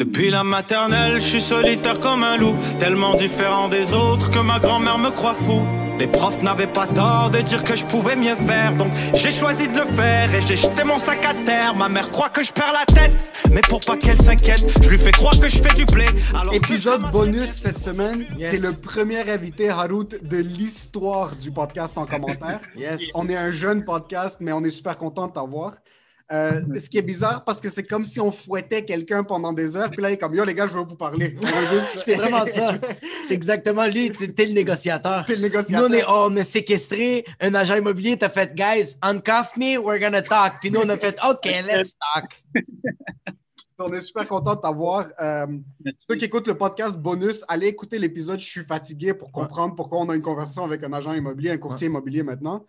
Depuis la maternelle, je suis solitaire comme un loup, tellement différent des autres que ma grand-mère me croit fou. Les profs n'avaient pas tort de dire que je pouvais mieux faire, donc j'ai choisi de le faire et j'ai jeté mon sac à terre. Ma mère croit que je perds la tête, mais pour pas qu'elle s'inquiète, je lui fais croire que je fais du blé. Alors Épisode bonus cette semaine. Yes. T'es le premier invité, Harout, de l'histoire du podcast en commentaire. Yes. On est un jeune podcast, mais on est super content de t'avoir. Euh, ce qui est bizarre parce que c'est comme si on fouettait quelqu'un pendant des heures, puis là, il est comme Yo, les gars, je veux vous parler. C'est vraiment ça. C'est exactement lui, t'es le négociateur. T'es le Nous, négociateur. on, est, on a séquestré un agent immobilier, t'as fait, guys, uncuff me, we're gonna talk. Puis nous, on a fait, OK, let's talk. On est super content de t'avoir. Euh, ceux qui écoutent le podcast bonus, allez écouter l'épisode Je suis fatigué pour comprendre pourquoi on a une conversation avec un agent immobilier, un courtier immobilier maintenant.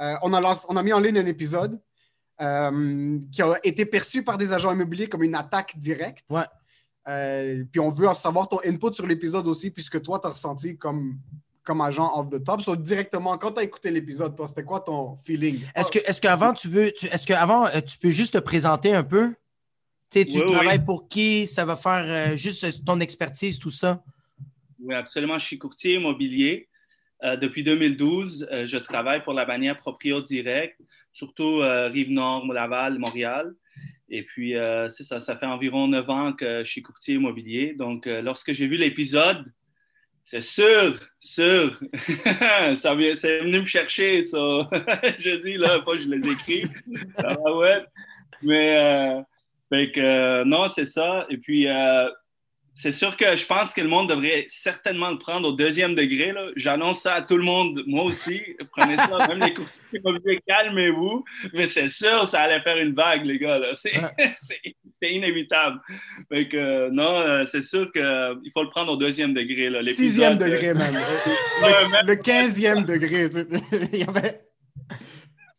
Euh, on, a on a mis en ligne un épisode euh, qui a été perçu par des agents immobiliers comme une attaque directe. Ouais. Euh, puis on veut savoir ton input sur l'épisode aussi, puisque toi, tu as ressenti comme, comme agent off the top. So, directement, quand tu as écouté l'épisode, toi, c'était quoi ton feeling? Est-ce que, est-ce qu'avant, tu veux, tu- est-ce qu'avant, euh, tu peux juste te présenter un peu? Tu sais, tu Oui, oui. travailles pour qui? Ça va faire euh, juste ton expertise, tout ça? Oui, absolument. Je suis courtier immobilier. Euh, depuis 2012, euh, je travaille pour la bannière Proprio Direct, surtout euh, Rive-Nord, Laval, Montréal. Et puis, euh, c'est ça, ça fait environ neuf ans que je suis courtier immobilier. Donc, euh, lorsque j'ai vu l'épisode, c'est sûr, sûr, ça c'est venu me chercher, ça. je dis, là, pas je les écris. Va, ouais. Mais, non, c'est ça. Et puis, c'est sûr que je pense que le monde devrait certainement le prendre au deuxième degré. J'annonce ça à tout le monde, moi aussi. Prenez ça, même les courtiers immobiliers, calmez-vous. Mais c'est sûr, ça allait faire une vague, les gars. C'est, inévitable. Fait que, euh, non, euh, c'est sûr qu'il faut le prendre au deuxième degré. Là. Sixième euh, degré, même. Le quinzième degré. tu sais. Il y avait...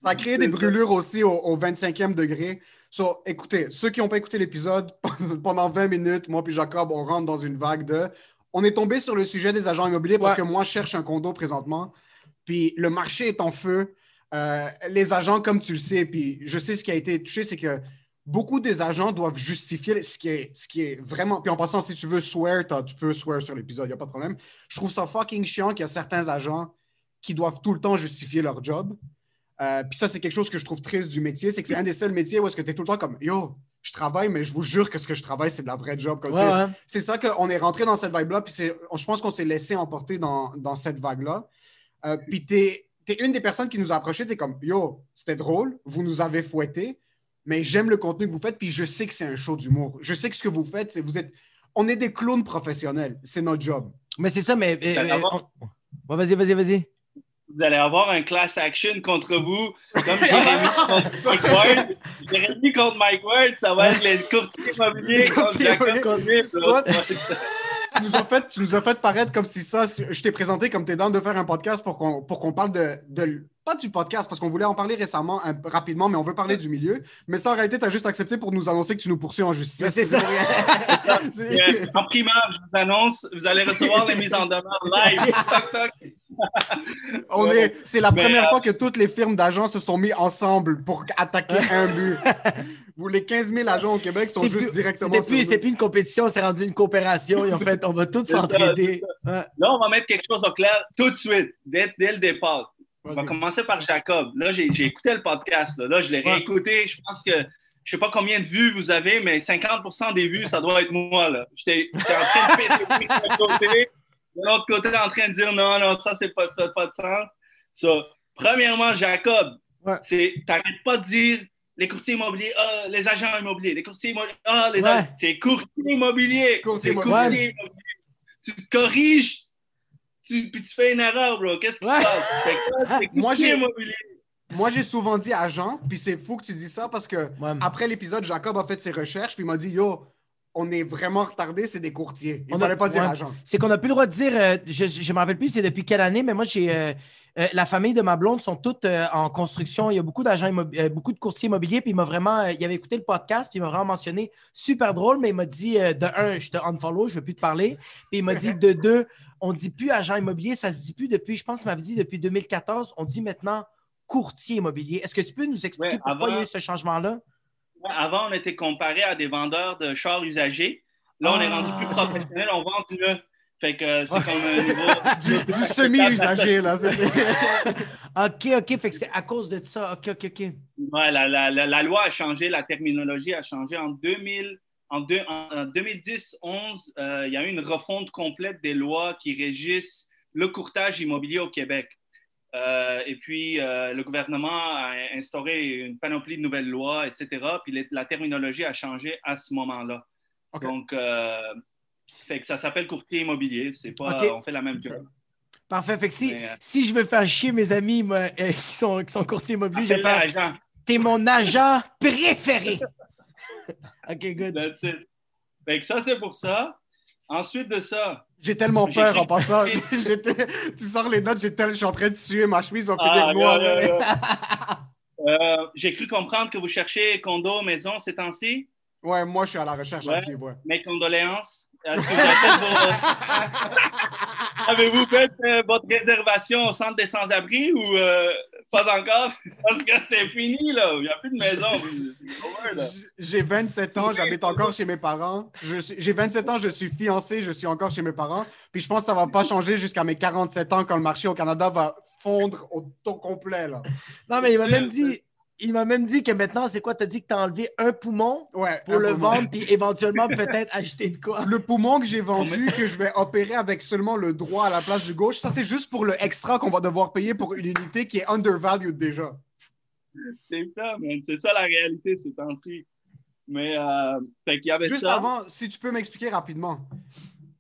Ça a créé des brûlures aussi au, au 25e degré. So, écoutez, ceux qui n'ont pas écouté l'épisode, pendant 20 minutes, moi puis Jacob, on rentre dans une vague de... On est tombé sur le sujet des agents immobiliers parce Ouais. que moi, je cherche un condo présentement. Puis le marché est en feu. Euh, les agents, comme tu le sais, puis je sais ce qui a été touché, c'est que beaucoup des agents doivent justifier ce qui est, ce qui est vraiment. Puis en passant, si tu veux swear, tu peux swear sur l'épisode, il n'y a pas de problème. Je trouve ça fucking chiant qu'il y a certains agents qui doivent tout le temps justifier leur job. Euh, puis ça, c'est quelque chose que je trouve triste du métier, c'est que c'est un des seuls métiers où est-ce que tu es tout le temps comme Yo, je travaille, mais je vous jure que ce que je travaille, c'est de la vraie job. Comme Ouais, c'est- ouais. c'est ça qu'on est rentré dans cette vibe-là, puis c'est- je pense qu'on s'est laissé emporter dans, dans cette vague-là. Euh, puis t'es es une des personnes qui nous a approchés, t'es comme Yo, c'était drôle, vous nous avez fouetté, mais j'aime le contenu que vous faites, puis je sais que c'est un show d'humour. Je sais que ce que vous faites, c'est vous êtes. On est des clowns professionnels, c'est notre job. Mais c'est ça, mais. euh, euh, on- Ouais, vas-y, vas-y, vas-y. Vous allez avoir un class action contre vous, comme Jérémy contre Mike Ward. Jérémy contre Mike Ward, ça va être les courtiers immobiliers contre Jacob tu nous as fait, tu nous as fait paraître comme si ça, je t'ai présenté comme t'es dans de faire un podcast pour qu'on pour qu'on parle de, de- pas du podcast parce qu'on voulait en parler récemment un- rapidement, mais on veut parler du milieu. Mais ça, en réalité, tu as juste accepté pour nous annoncer que tu nous poursuis en justice. Mais c'est ça. C'est- en primaire, je vous annonce, vous allez recevoir les mises en demeure live. Toc, toc. On est, c'est la Mais, première euh, fois que toutes les firmes d'agents se sont mis ensemble pour attaquer un but. Vous, les 15 000 agents au Québec sont juste plus- directement C'était plus, plus une compétition, c'est rendu une coopération. Ils ont fait, on va tous s'entraider. Là, on va mettre quelque chose au clair tout de suite, dès, dès le départ. On va commencer par Jacob. Là, j'ai j'ai écouté le podcast. Là, Là, je l'ai Ouais. réécouté. Je pense que je sais pas combien de vues vous avez, mais 50% des vues, ça doit être moi. J'étais en train de péter côté, de l'autre côté en train de dire non, non, ça, c'est pas, ça n'a pas de sens. So, premièrement, Jacob, Ouais. c'est t'arrêtes pas de dire les courtiers immobiliers, ah, les agents immobiliers, les courtiers immobiliers, ah, les Ouais. agents- c'est courtier immobilier. C'est courtier immobilier. Tu te corriges, tu, puis tu fais une erreur, bro. Qu'est-ce qui Ouais. se passe? Moi, courtier j'ai- immobilier. Moi, j'ai souvent dit agent, puis c'est fou que tu dis ça parce que Ouais. après l'épisode, Jacob a fait ses recherches, puis il m'a dit Yo, on est vraiment retardé, c'est des courtiers. Il On ne fallait pas dire ouais. agent. C'est qu'on n'a plus le droit de dire, euh, je ne me rappelle plus c'est depuis quelle année, mais moi, j'ai euh, euh, la famille de ma blonde sont toutes euh, en construction. Il y a beaucoup d'agents euh, beaucoup de courtiers immobiliers. Puis il m'a vraiment, euh, il avait écouté le podcast, puis il m'a vraiment mentionné super drôle, mais il m'a dit euh, de un, je te unfollow, je ne veux plus te parler. Puis il m'a dit de deux, on ne dit plus agent immobilier, ça se dit plus depuis, je pense qu'il m'avait dit depuis 2014, on dit maintenant courtier immobilier. Est-ce que tu peux nous expliquer Ouais, pourquoi il y a eu ce changement-là? Avant, on était comparé à des vendeurs de chars usagés. Là, on est Ah. rendu plus professionnel, on vend du neuf. Fait que euh, c'est comme un niveau. Du, du semi-usagé, là. OK, OK, fait que c'est à cause de ça. OK, OK, OK. Ouais, la, la- la- la loi a changé, la terminologie a changé. En, 2000, en, deux- en 2010-11, euh, il y a eu une refonte complète des lois qui régissent le courtage immobilier au Québec. Euh, et puis, euh, le gouvernement a instauré une panoplie de nouvelles lois, etc. Puis les- la terminologie a changé à ce moment-là. Donc, euh, fait que ça s'appelle courtier immobilier. C'est pas, on fait la même job. Parfait. Fait que si, Mais, si je veux faire chier mes amis moi, qui, sont, qui sont courtiers immobiliers, je vais faire. T'es mon agent préféré. OK, good. That's it. Fait que ça, c'est pour ça. Ensuite de ça, J'ai tellement peur en passant. Tu sors les notes, tel- je suis en train de suer, ma chemise va finir Ah, noire. Euh, j'ai cru comprendre que vous cherchez condo, maison ces temps-ci. Ouais, moi, je suis à la recherche Ouais. active, ouais. Mes condoléances. Fait vos- Avez-vous fait euh, votre réservation au centre des sans-abri ou euh, pas encore? Parce que c'est fini, là. Il n'y a plus de maison. J'ai 27 ans, j'habite encore chez mes parents. J'ai 27 ans, je suis fiancé, je suis encore chez mes parents. Puis je pense que ça va pas changer jusqu'à mes 47 ans quand le marché au Canada va fondre au taux complet, là. Non, mais il m'a même dit. Il m'a même dit que maintenant, c'est quoi? T'as dit que t'as enlevé un poumon Ouais. pour un le poumon. vendre, puis éventuellement peut-être acheter de quoi? Le poumon que j'ai vendu, que je vais opérer avec seulement le droit à la place du gauche, ça c'est juste pour le extra qu'on va devoir payer pour une unité qui est undervalued déjà. C'est ça, man. C'est ça la réalité ces temps-ci. Mais, euh, fait qu'il y avait Juste ça. avant, si tu peux m'expliquer rapidement,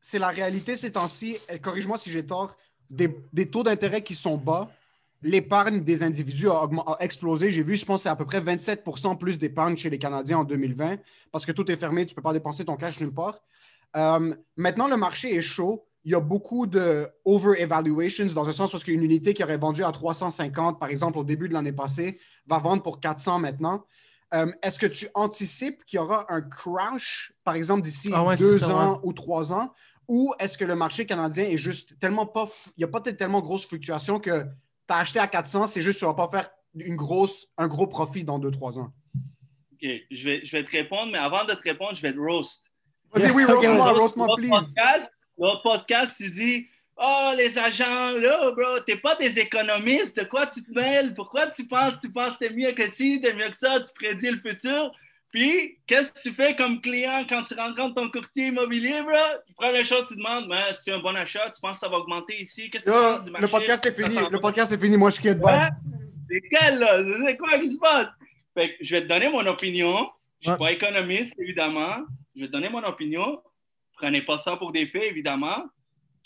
c'est la réalité ces temps-ci, corrige-moi si j'ai tort, des, des taux d'intérêt qui sont bas, l'épargne des individus a, explosé. J'ai vu, je pense, c'est à peu près 27% plus d'épargne chez les Canadiens en 2020 parce que tout est fermé, tu ne peux pas dépenser ton cash nulle part. Euh, maintenant, le marché est chaud. Il y a beaucoup de over-evaluations dans un sens parce qu'une unité qui aurait vendu à 350, par exemple, au début de l'année passée, va vendre pour 400 maintenant. Euh, Est-ce que tu anticipes qu'il y aura un crash, par exemple, d'ici Ah ouais, deux ça, ans ouais. ou trois ans? Ou est-ce que le marché canadien est juste tellement pas. Il n'y a pas tellement grosse fluctuation que as acheté à 400, c'est juste que tu ne vas pas faire une grosse, un gros profit dans deux, trois ans? OK, je vais, je vais te répondre, mais avant de te répondre, je vais te roast. Vas-y, oui, roast-moi, roast-moi, please. podcast, l'autre podcast, tu dis Oh, les agents, là, bro, t'es pas des économistes, de quoi tu te mêles? Pourquoi tu penses, tu penses que t'es mieux que ci, t'es mieux que ça, tu prédis le futur? Puis, qu'est-ce que tu fais comme client quand tu rencontres ton courtier immobilier, bro? Première chose, tu demandes, mais si c'est un bon achat, tu penses que ça va augmenter ici? Qu'est-ce que tu penses du marché? le podcast est fini. Le podcast est fini. Moi, je quitte. Bye. Ouais. C'est quel, là? C'est quoi qui se passe? Fait que je vais te donner mon opinion. Je ne suis Ouais. pas économiste, évidemment. Je vais te donner mon opinion. Prenez pas ça pour des faits, évidemment.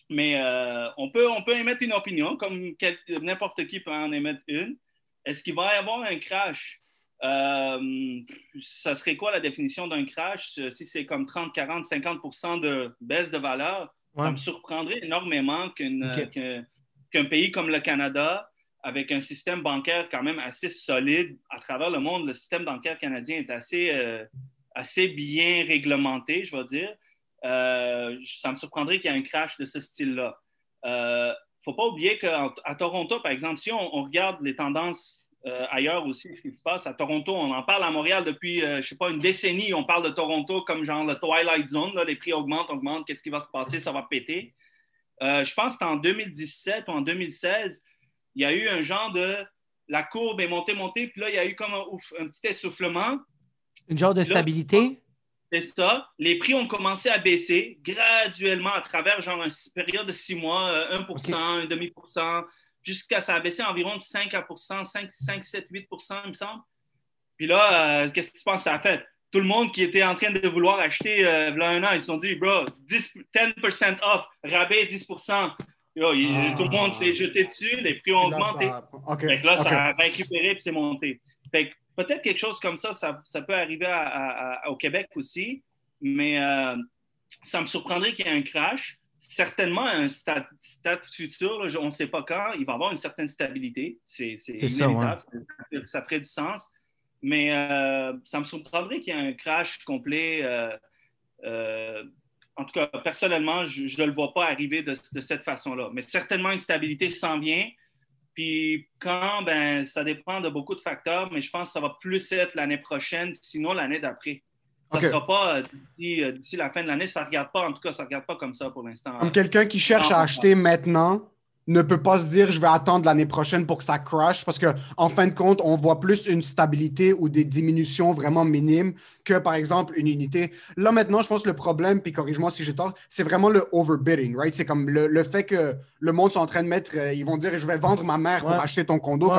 Mais euh, on, peut, on peut émettre une opinion, comme n'importe qui peut en émettre une. Est-ce qu'il va y avoir un crash? Euh, ça serait quoi la définition d'un crash? Si c'est comme 30, 40, 50 de baisse de valeur, ça me surprendrait énormément qu'une- qu'un qu'un pays comme le Canada, avec un système bancaire quand même assez solide à travers le monde, le système bancaire canadien est assez, euh, assez bien réglementé, je vais dire. Euh, ça me surprendrait qu'il y ait un crash de ce style-là. Il ne faut pas oublier qu'à à Toronto, par exemple, si on, on regarde les tendances euh, ailleurs aussi, ce qui se passe à Toronto, on en parle à Montréal depuis, euh, je ne sais pas, une décennie. On parle de Toronto comme genre le Twilight Zone. là, les prix augmentent, augmentent. Qu'est-ce qui va se passer? Ça va péter. Euh, je pense que en 2017 ou en 2016, il y a eu un genre de. La courbe est montée, montée, puis là, il y a eu comme un, ouf, un petit essoufflement. Une genre de stabilité? C'est ça. Les prix ont commencé à baisser graduellement à travers genre une période de six mois, 1% un demi jusqu'à ça a baissé environ de 5 à 5, 5, 7, 8 il me semble. Puis là, euh, qu'est-ce que tu penses que ça a fait? Tout le monde qui était en train de vouloir acheter euh, un an, ils se sont dit, bro, 10, 10% off, rabais 10% Tout le monde s'est jeté dessus, les prix ont augmenté. Fait que là, ça a récupéré et c'est monté. Fait que peut-être quelque chose comme ça, ça, peut arriver au Québec aussi, mais euh, ça me surprendrait qu'il y ait un crash. Certainement, un stade, futur, on ne sait pas quand, il va avoir une certaine stabilité. C'est ça, ça, ferait du sens. Mais euh, ça me surprendrait qu'il y ait un crash complet. Euh, en tout cas, personnellement, je ne le vois pas arriver de, de cette façon-là. Mais certainement, une stabilité s'en vient. Puis quand, ben, ça dépend de beaucoup de facteurs, mais je pense que ça va plus être l'année prochaine, sinon l'année d'après. Ça ne sera pas euh, euh, d'ici la fin de l'année. Ça ne regarde pas, en tout cas, ça ne regarde pas comme ça pour l'instant. Comme quelqu'un qui cherche à acheter maintenant, ne peut pas se dire je vais attendre l'année prochaine pour que ça crash parce que en fin de compte, on voit plus une stabilité ou des diminutions vraiment minimes que par exemple une unité. Là maintenant, je pense que le problème, puis corrige-moi si j'ai tort, c'est vraiment le overbidding, right? C'est comme le, fait que le monde soit en train de mettre, euh, ils vont dire je vais vendre ma mère pour acheter ton condo.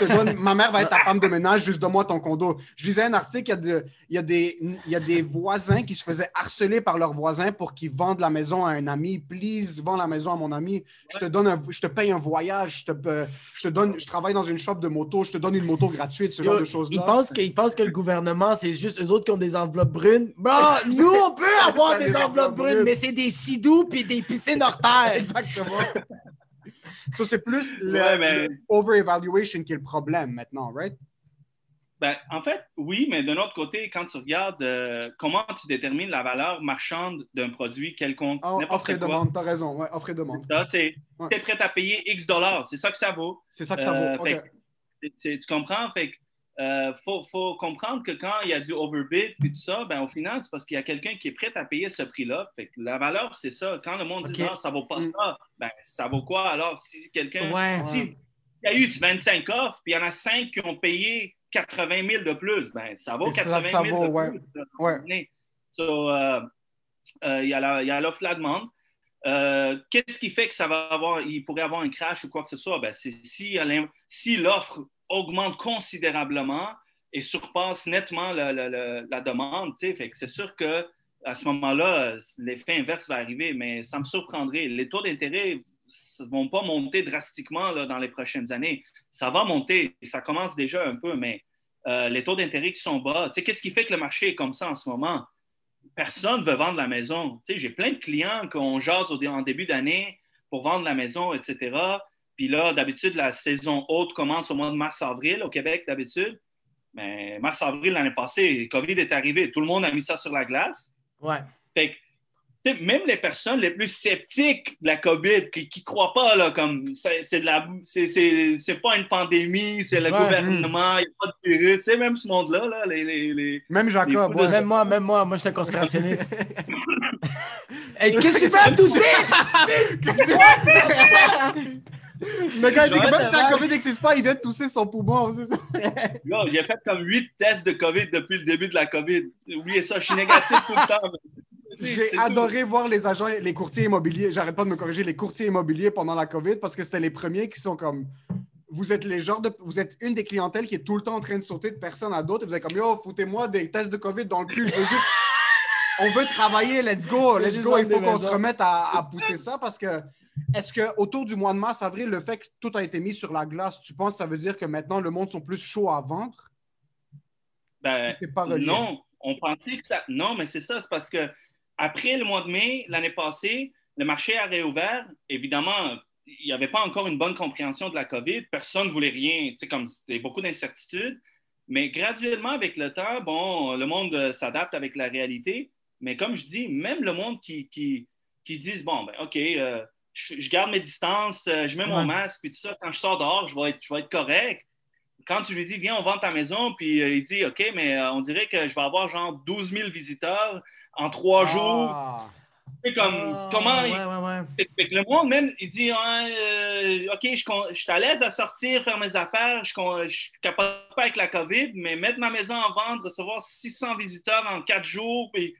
Je te donne, ma mère va être ta femme de ménage, juste donne-moi ton condo. Je lisais un article, il y, a de, il, y a des, il y a des voisins qui se faisaient harceler par leurs voisins pour qu'ils vendent la maison à un ami. Please, vends la maison à mon ami. Je te donne un, je te paye un voyage, je te, euh, je te donne, je travaille dans une shop de moto, je te donne une moto gratuite, ce genre de choses-là. Ils pensent, que, que le gouvernement, c'est juste eux autres qui ont des enveloppes brunes. Bon, nous, on peut avoir des, enveloppes brunes, mais c'est des sidous puis des piscines hors terre. Exactement. Ça, c'est plus le, over-evaluation qui est le problème maintenant, right? Ben, en fait, oui, mais d'un autre côté, quand tu regardes euh, comment tu détermines la valeur marchande d'un produit quelconque. Oh, offre et demande, tu as raison. Ouais, offre et demande. Tu es prêt à payer X dollars. C'est ça que ça vaut. C'est ça que ça vaut. Euh, tu comprends? Fait il euh, faut, comprendre que quand il y a du overbid puis tout ça, ben, au final, c'est parce qu'il y a quelqu'un qui est prêt à payer ce prix-là. La valeur, c'est ça. Quand le monde dit non, ça vaut pas mm. ça, ben, ça vaut quoi? Alors si quelqu'un. il y a eu 25 offres, puis il y en a 5 qui ont payé 80 000 de plus, ben, ça vaut 80 000 ça vaut, de plus. Ouais. Euh, euh, il y a l'offre la demande. Euh, qu'est-ce qui fait que ça va avoir, il pourrait avoir un crash ou quoi que ce soit? Ben, c'est si, si l'offre augmente considérablement et surpasse nettement la, la, demande, c'est sûr que à ce moment-là, l'effet inverse va arriver, mais ça me surprendrait. Les taux d'intérêt ne vont pas monter drastiquement là, dans les prochaines années. Ça va monter, ça commence déjà un peu, mais euh, les taux d'intérêt qui sont bas, qu'est-ce qui fait que le marché est comme ça en ce moment? Personne ne veut vendre la maison. J'ai plein de clients qu'on jase en début d'année pour vendre la maison, etc. Puis là, d'habitude, la saison haute commence au mois de mars-avril au Québec, d'habitude. Mais mars-avril l'année passée, le COVID est arrivé. Tout le monde a mis ça sur la glace. Ouais. Fait que même les personnes les plus sceptiques de la COVID, qui ne croient pas, là, comme c'est de la c'est pas une pandémie, c'est le gouvernement, il n'y a pas de virus. C'est même ce monde-là, là, les, les, les, Même Jacob. Même moi, même moi, moi, je suis un conspirationniste. Qu'est-ce que tu fais à tousser? Le gars, il dit que même si la COVID n'existe pas, il vient de tousser son poumon. J'ai fait comme huit tests de COVID depuis le début de la COVID. Oubliez ça, je suis négatif tout le temps. J'ai adoré voir les agents, les courtiers immobiliers. J'arrête pas de me corriger, les courtiers immobiliers pendant la COVID parce que c'était les premiers qui sont comme. Vous êtes les genres de. Vous êtes une des clientèles qui est tout le temps en train de sauter de personne à d'autres. Vous êtes comme Yo, foutez-moi des tests de COVID dans le cul. Je veux juste. On veut travailler, let's go, let's go. Il faut qu'on se remette à, pousser ça parce que. Est-ce que autour du mois de mars, avril, le fait que tout a été mis sur la glace, tu penses que ça veut dire que maintenant le monde sont plus chauds à vendre? Ben, non, on pensait que ça. Non, mais c'est ça, c'est parce que après le mois de mai, l'année passée, le marché a réouvert. Évidemment, il n'y avait pas encore une bonne compréhension de la COVID. Personne ne voulait rien. Comme c'était beaucoup d'incertitudes. Mais graduellement, avec le temps, bon, le monde euh, s'adapte avec la réalité. Mais comme je dis, même le monde qui, qui, qui se disent, bon, ben, OK, euh, je, garde mes distances, euh, je mets mon masque, puis tout ça, quand je sors dehors, je vais être, je vais être correct. Quand tu lui dis, viens, on vend ta maison, puis il dit, OK, mais on dirait que je vais avoir genre 12 000 visiteurs en trois ah. jours. C'est comme, Ah, comment. ouais, il- ouais, le monde, même, il dit euh, OK, je, suis à l'aise à sortir, faire mes affaires, je, je suis capable pas avec la COVID, mais mettre ma maison en vente, recevoir 600 visiteurs en 4 jours, puis.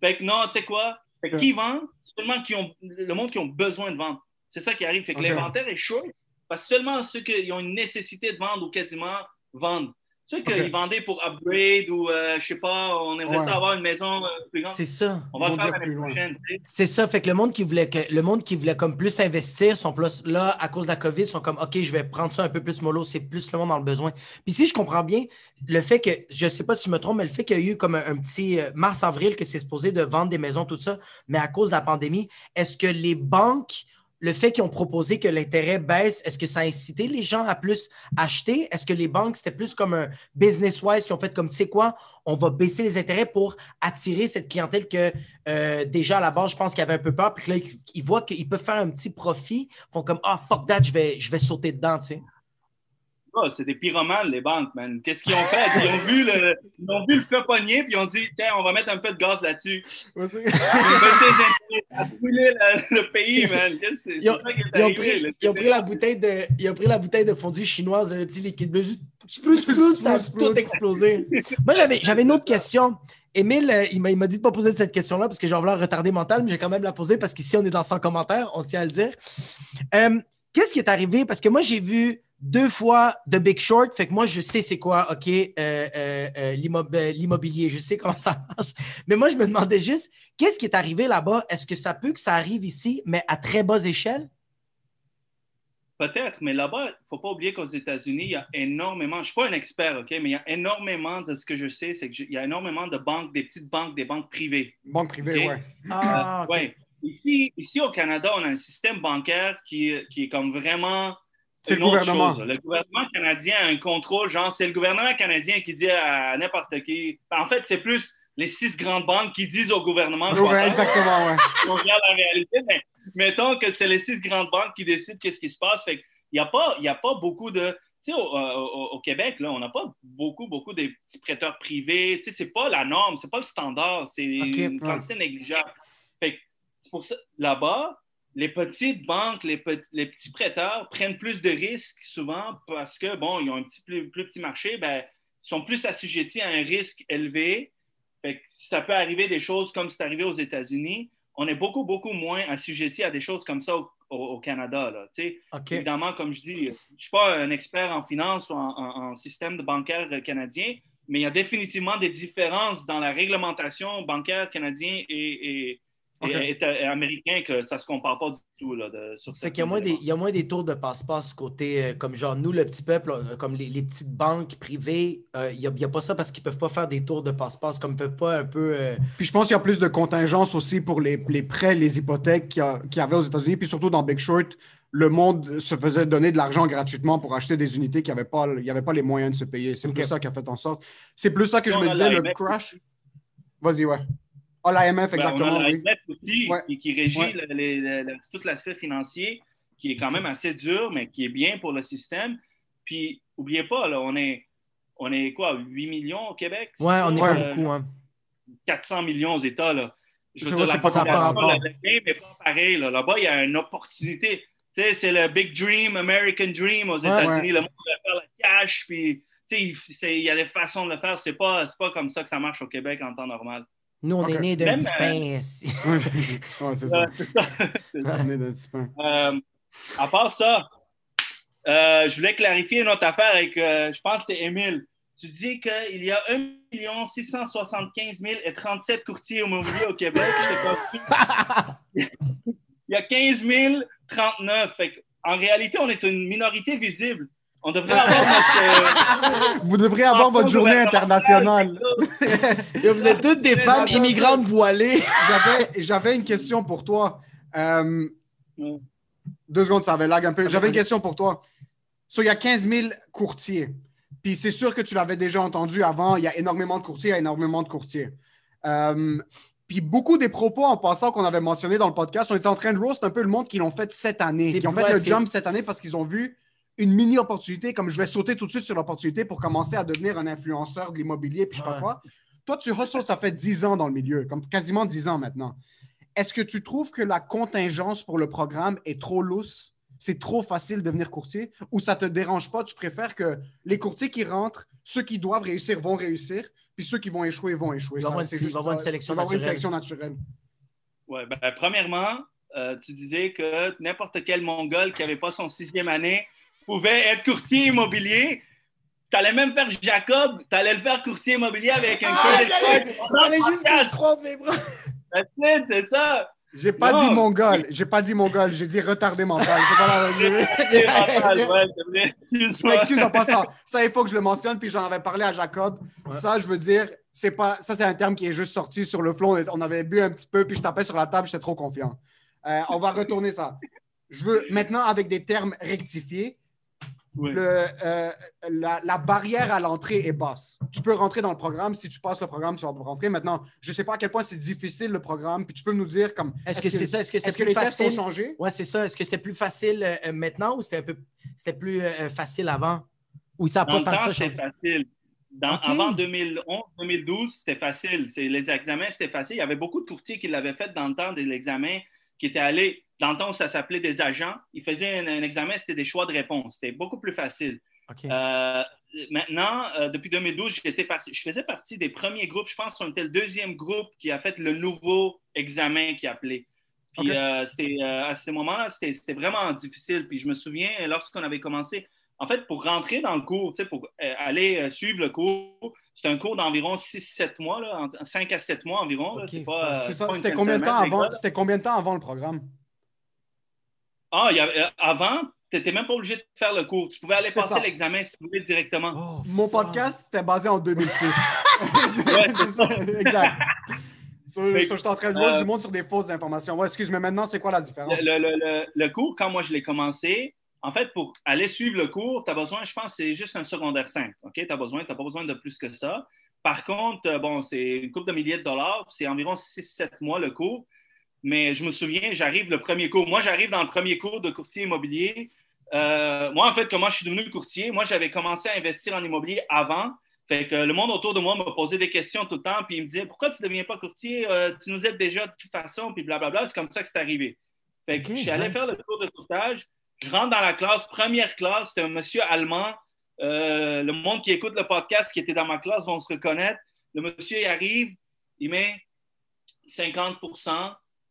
Fait que non, tu sais quoi? Fait que qui vend? Seulement qui ont, le monde qui ont besoin de vendre. C'est ça qui arrive. Fait que l'inventaire est chaud parce que seulement ceux qui ont une nécessité de vendre ou quasiment vendent. Ceux qui Ok. vendaient pour upgrade ou, euh, je sais pas, on aimerait Ouais. ça avoir une maison euh, plus grande. C'est ça. On va le faire l'année prochaine. tu sais. C'est ça, fait que le monde qui voulait que le monde qui voulait comme plus investir sont plus là à cause de la COVID sont comme OK, je vais prendre ça un peu plus mollo, c'est plus le monde dans le besoin. Puis si je comprends bien, le fait que je sais pas si je me trompe, mais le fait qu'il y a eu comme un, un petit euh, mars avril que c'est supposé de vendre des maisons tout ça, mais à cause de la pandémie, est-ce que les banques le fait qu'ils ont proposé que l'intérêt baisse, est-ce que ça a incité les gens à plus acheter? Est-ce que les banques, c'était plus comme un business-wise qui ont fait comme, tu sais quoi, on va baisser les intérêts pour attirer cette clientèle que euh, déjà à la base, je pense qu'ils avaient un peu peur, puis là, ils, ils voient qu'ils peuvent faire un petit profit, ils font comme, ah, fuck that, je vais, je vais sauter dedans, tu sais. Ah, c'est des pyromanes, les banques, man. Qu'est-ce qu'ils ont fait? Ils ont vu le, ils ont vu le feu pogner, puis ils ont dit, tiens, on va mettre un peu de gaz là-dessus. Ouais, c'est- Ils ont brûler le, le pays, man. Qu'est-ce que c'est? Ils ont, C'est ça qui est ils ont arrivé, pris, là. ils ont pris la bouteille de, ils ont pris la bouteille de fondue chinoise, le petit liquide bleu, juste, splout, splout, ça a tout explosé. Moi, j'avais, une autre question. Émile, euh, il m'a, il m'a dit de ne pas poser cette question-là parce que j'ai envie de retarder mental, mais j'ai quand même la poser parce qu'ici, on est dans 100 commentaires, on tient à le dire. Euh, qu'est-ce qui est arrivé? Parce que moi, j'ai vu deux fois The Big Short, fait que moi, je sais c'est quoi, OK, euh, euh, euh, l'immob- l'immobilier, je sais comment ça marche. Mais moi, je me demandais juste, qu'est-ce qui est arrivé là-bas? Est-ce que ça peut que ça arrive ici, mais à très basse échelle? Peut-être, mais là-bas, il ne faut pas oublier qu'aux États-Unis, il y a énormément, je ne suis pas un expert, OK, mais il y a énormément de ce que je sais, c'est qu'il y a énormément de banques, des petites banques, des banques privées. Banque privée, Ok? ouais. Ah. Ouais. Ici, ici, au Canada, on a un système bancaire qui, qui est comme vraiment. C'est le gouvernement. chose. Le gouvernement canadien a un contrôle, genre, c'est le gouvernement canadien qui dit à n'importe qui. En fait, c'est plus les six grandes banques qui disent au gouvernement. Ouais, exactement, ouais. on regarde la réalité, mais mettons que c'est les six grandes banques qui décident qu'est-ce qui se passe. Fait qu'il n'y a, pas- il y a pas beaucoup de. Tu sais, au, euh, au- au Québec, là, on n'a pas beaucoup, beaucoup de petits prêteurs privés. Tu sais, c'est pas la norme, c'est pas le standard, c'est une quantité négligeable. Fait que c'est pour ça, là-bas, les petites banques, les, pe- les petits prêteurs prennent plus de risques souvent parce que, bon, ils ont un petit plus, plus petit marché, ben, ils sont plus assujettis à un risque élevé. Fait que ça peut arriver des choses comme c'est arrivé aux États-Unis. On est beaucoup, beaucoup moins assujettis à des choses comme ça au, au- au Canada. Là. Évidemment, comme je dis, je ne suis pas un expert en finance ou en, en- en système de bancaire canadien, mais il y a définitivement des différences dans la réglementation bancaire canadien et, et- Et- et- et américain que ça ne se compare pas du tout. Là, de, sur Fait cette qu'il y a moins des, élément. il y a moins des tours de passe-passe côté, euh, comme genre nous, le petit peuple, euh, comme les, les petites banques privées, euh, il n'y a, il y a pas ça parce qu'ils ne peuvent pas faire des tours de passe-passe, comme ils ne peuvent pas un peu. euh, Puis je pense qu'il y a plus de contingence aussi pour les, les prêts, les hypothèques qu'il y, avait aux États-Unis. Puis surtout dans Big Short, le monde se faisait donner de l'argent gratuitement pour acheter des unités qui n'avaient pas, il y avait pas les moyens de se payer. C'est plus ça qui a fait en sorte. C'est plus ça que je me disais, le crash. Vas-y, ouais. Ah, l'IMF, Ben, exactement. on a oui. l'IMF aussi Ouais. qui, qui régit Ouais. le- le- le- tout l'aspect financier, qui est quand même assez dur, mais qui est bien pour le système. Puis, n'oubliez pas, là, on est, on est quoi, 8 millions au Québec? Ouais, on n'est pas Euh, beaucoup. Hein. 400 millions aux États. Là. Je veux dire, la c'est pas le game n'est pas pareil. là. Là-bas, il y a une opportunité. Tu sais, c'est le big dream, American dream aux États-Unis. ouais. Le monde veut faire le cash, puis tu sais, il- y a des façons de le faire. C'est pas, c'est pas comme ça que ça marche au Québec en temps normal. Nous, on Ok. est nés d'un petit euh, pain. ici. Ouais, c'est ça. On est d'un petit peu. Euh, à part ça, euh, je voulais clarifier une autre affaire avec, euh, je pense que c'est Émile. Tu dis qu'il y a 1 675 037 courtiers immobiliers au Québec. Il y a 15 039. Fait que, en réalité, on est une minorité visible. On devrait avoir notre. euh, Vous devrez avoir votre journée internationale. Vous êtes toutes des femmes immigrantes voilées. J'avais- J'avais une question pour toi. Euh, Ouais. deux secondes, ça avait lag un peu. J'avais une question pour toi. So, il y a 15 000 courtiers. Puis c'est sûr que tu l'avais déjà entendu avant. Il y a énormément de courtiers, il y a énormément de courtiers. Euh, puis beaucoup des propos en passant qu'on avait mentionnés dans le podcast, on était en train de roast un peu le monde qui l'ont fait cette année, C'est qui ont fait le jump cette année parce qu'ils ont vu une mini opportunité, comme je vais sauter tout de suite sur l'opportunité pour commencer à devenir un influenceur de l'immobilier, puis je sais pas quoi. Toi, tu hustles, ça fait 10 ans dans le milieu, comme quasiment 10 ans maintenant. est-ce que tu trouves que la contingence pour le programme est trop lousse? C'est trop facile de devenir courtier? Ou ça te dérange pas? Tu préfères que les courtiers qui rentrent, ceux qui doivent réussir vont réussir, puis ceux qui vont échouer vont échouer. Ça, une- juste avoir une ça. sélection une naturelle. sélection naturelle. Ouais, ben, premièrement, euh, tu disais que n'importe quel Mongol qui n'avait pas son sixième année pouvait être courtier immobilier. Tu allais même faire Jacob, tu allais le faire courtier immobilier avec un card. Fallait juste que je croise mes bras. C'est ça. J'ai pas Non. dit mongol. J'ai pas dit mongol. J'ai dit retardé mental. C'est pas la- C'est mental, ouais, c'est vrai. Je Excuse-moi. m'excuse en passant. Ça, il faut que je le mentionne, puis j'en avais parlé à Jacob. Ça, je veux dire, c'est pas. Ça, c'est un terme qui est juste sorti sur le flot. On avait bu un petit peu, puis je tapais sur la table, j'étais trop confiant. Euh, on va retourner ça. Je veux maintenant, avec des termes rectifiés, Oui. le, euh, la, la barrière à l'entrée est basse. Tu peux rentrer dans le programme. Si tu passes le programme, tu vas rentrer. Maintenant, je sais pas à quel point c'est difficile le programme, puis tu peux nous dire comme. Est-ce que c'est ça? Est-ce que que les tests ont facile? changé? Ouais, c'est ça. Est-ce que c'était plus facile euh, maintenant ou c'était un peu c'était plus euh, facile avant? Ou ça n'a pas tant que ça changé? facile. Dans-. Avant 2011-2012, c'était facile. C'est- Les examens, c'était facile. Il y avait beaucoup de courtiers qui l'avaient fait dans le temps de l'examen, qui étaient allés, dans le temps où ça s'appelait des agents, ils faisaient un, un examen, c'était des choix de réponse. C'était beaucoup plus facile. Euh, maintenant, euh, depuis 2012, j'étais parti, je faisais partie des premiers groupes. Je pense qu'on était le deuxième groupe qui a fait le nouveau examen qui appelait. Puis euh, c'était, à ce moment-là, c'était, c'était vraiment difficile. Puis je me souviens, lorsqu'on avait commencé, en fait, pour rentrer dans le cours, tu sais, pour aller suivre le cours, c'est un cours d'environ 6-7 mois, là, entre 5 à 7 mois environ. C'était combien de temps avant? C'était combien de temps avant le programme? Ah, il y avait- euh, avant, tu n'étais même pas obligé de faire le cours. Tu pouvais aller passer l'examen si tu voulais directement. Oh, Mon fuck. podcast, c'était basé en 2006. Ouais, c'est ça, exact. Mais, so, je suis en train de euh, du monde sur des fausses informations. Ouais, excuse, mais maintenant, c'est quoi la différence? Le, le- le- le cours, quand moi je l'ai commencé, en fait, pour aller suivre le cours, tu as besoin, je pense, c'est juste un secondaire 5. OK? Tu n'as besoin, t'as pas besoin de plus que ça. Par contre, euh, bon, c'est une couple de milliers de dollars, c'est environ 6-7 mois le cours. Mais je me souviens, j'arrive le premier cours. Moi, j'arrive dans le premier cours de courtier immobilier. Euh, moi, en fait, comment je suis devenu courtier? Moi, j'avais commencé à investir en immobilier avant. Fait que le monde autour de moi me posait des questions tout le temps, puis il me disait Pourquoi tu ne deviens pas courtier? Euh, tu nous aides déjà de toute façon, puis blablabla. C'est comme ça que c'est arrivé. Fait que Ok, je suis allé nice. faire le cours de courtage. Je rentre dans la classe, première classe, c'était un monsieur allemand. Euh, le monde qui écoute le podcast qui était dans ma classe vont se reconnaître. Le monsieur, il arrive, il met 50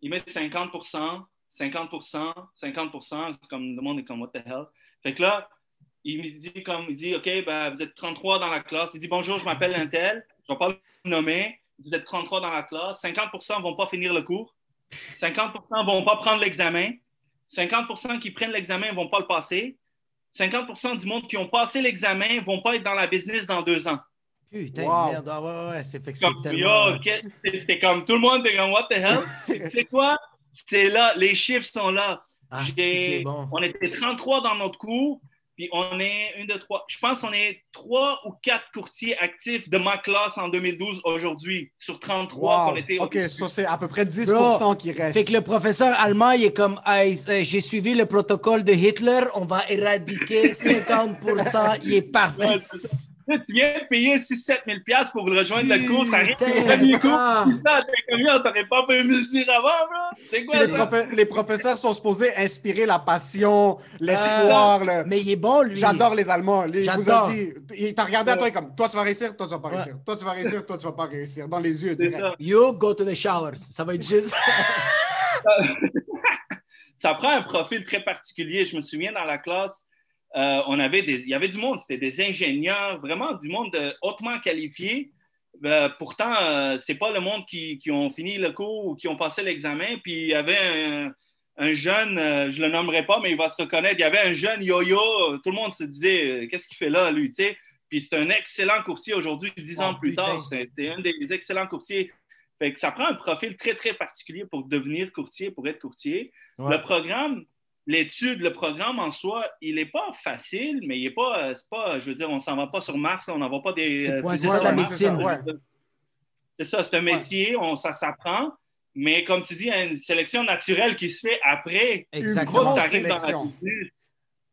il met 50% 50% 50 C'est comme le monde est comme What the hell? Fait que là, il me dit comme il dit OK, ben, vous êtes 33 dans la classe. Il dit Bonjour, je m'appelle Intel. Je ne vais pas le nommer. Vous êtes 33 dans la classe. 50% ne vont pas finir le cours. 50% ne vont pas prendre l'examen. 50% qui prennent l'examen ne vont pas le passer. 50% du monde qui ont passé l'examen ne vont pas être dans la business dans deux ans. Putain, Wow. merde. Ah, ouais, ouais, c'est fait que c'est tellement... yo, que- c'était comme tout le monde était comme What the hell? tu sais quoi? C'est là, les chiffres sont là. Ah, bon. On était 33 dans notre cours, puis on est une de trois. Je pense qu'on est trois ou quatre courtiers actifs de ma classe en 2012 aujourd'hui, sur 33 Wow. qu'on était. OK, ça, c'est à peu près 10 Bro, qui reste. Fait que le professeur allemand, il est comme Hey, euh, j'ai suivi le protocole de Hitler, on va éradiquer 50%, il est parfait. Tu viens de payer 6-7 000 piastres pour rejoindre le cours, t'arrives au premier cours, ça, t'es t'aurais pas pu me le dire avant, bro? C'est quoi les, ça? profe- les professeurs sont supposés inspirer la passion, l'espoir. le- Euh, Mais il est bon, lui. J'adore les Allemands. Lui, il vous J'adore. a dit, il t'a regardé à toi comme toi tu vas réussir, toi tu vas pas Ouais. réussir, toi tu vas réussir, toi tu vas pas réussir, dans les yeux. Direct. ça. You go to the showers. Ça va être juste. ça prend un profil très particulier. Je me souviens dans la classe, euh, on avait des, il y avait du monde, c'était des ingénieurs, vraiment du monde hautement qualifié. Euh, pourtant, euh, c'est pas le monde qui, qui ont fini le cours ou qui ont passé l'examen. Puis il y avait un, un jeune, euh, je le nommerai pas, mais il va se reconnaître. Il y avait un jeune yo-yo. Tout le monde se disait, qu'est-ce qu'il fait là, lui, tu sais? Puis c'est un excellent courtier aujourd'hui, dix Oh, ans plus putain. tard. C'est c'est un des excellents courtiers. Fait que ça prend un profil très, très particulier pour devenir courtier, pour être courtier. Ouais. Le programme, l'étude, le programme en soi, il n'est pas facile, mais il n'est pas, euh, pas, je veux dire, on s'en va pas sur Mars, on n'envoie pas des. C'est pas- de la médecine. ça, c'est un métier, on, ça s'apprend, mais comme tu dis, il y a une sélection naturelle qui se fait après. Exactement. Dans la sélection.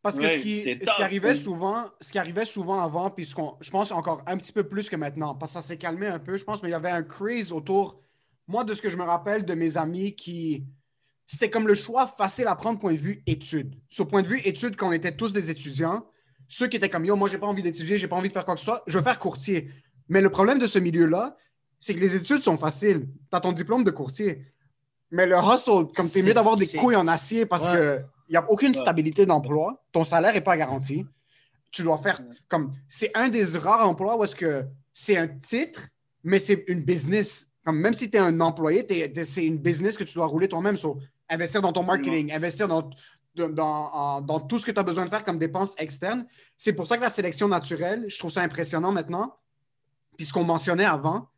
Parce que Ouais, ce, qui, ce arrivait souvent, ce qui arrivait souvent avant, puis ce qu'on, je pense encore un petit peu plus que maintenant, parce que ça s'est calmé un peu, je pense, mais il y avait un craze autour. moi, de ce que je me rappelle de mes amis qui. C'était comme le choix facile à prendre point de vue études. Sur point de vue études, quand on était tous des étudiants, ceux qui étaient comme yo, moi, j'ai pas envie d'étudier, j'ai pas envie de faire quoi que ce soit, je veux faire courtier. Mais le problème de ce milieu-là, c'est que les études sont faciles. Tu as ton diplôme de courtier. Mais le hustle, comme tu es mieux d'avoir des couilles en acier parce Ouais. que il n'y a aucune stabilité d'emploi, ton salaire n'est pas garanti. Tu dois faire comme. C'est un des rares emplois où est-ce que c'est un titre, mais c'est une business. Comme même si tu es un employé, c'est une business que tu dois rouler toi-même. So, investir dans ton marketing, investir dans, dans, tout ce que tu as besoin de faire comme dépenses externes. C'est pour ça que la sélection naturelle, je trouve ça impressionnant maintenant. Puis ce qu'on mentionnait avant,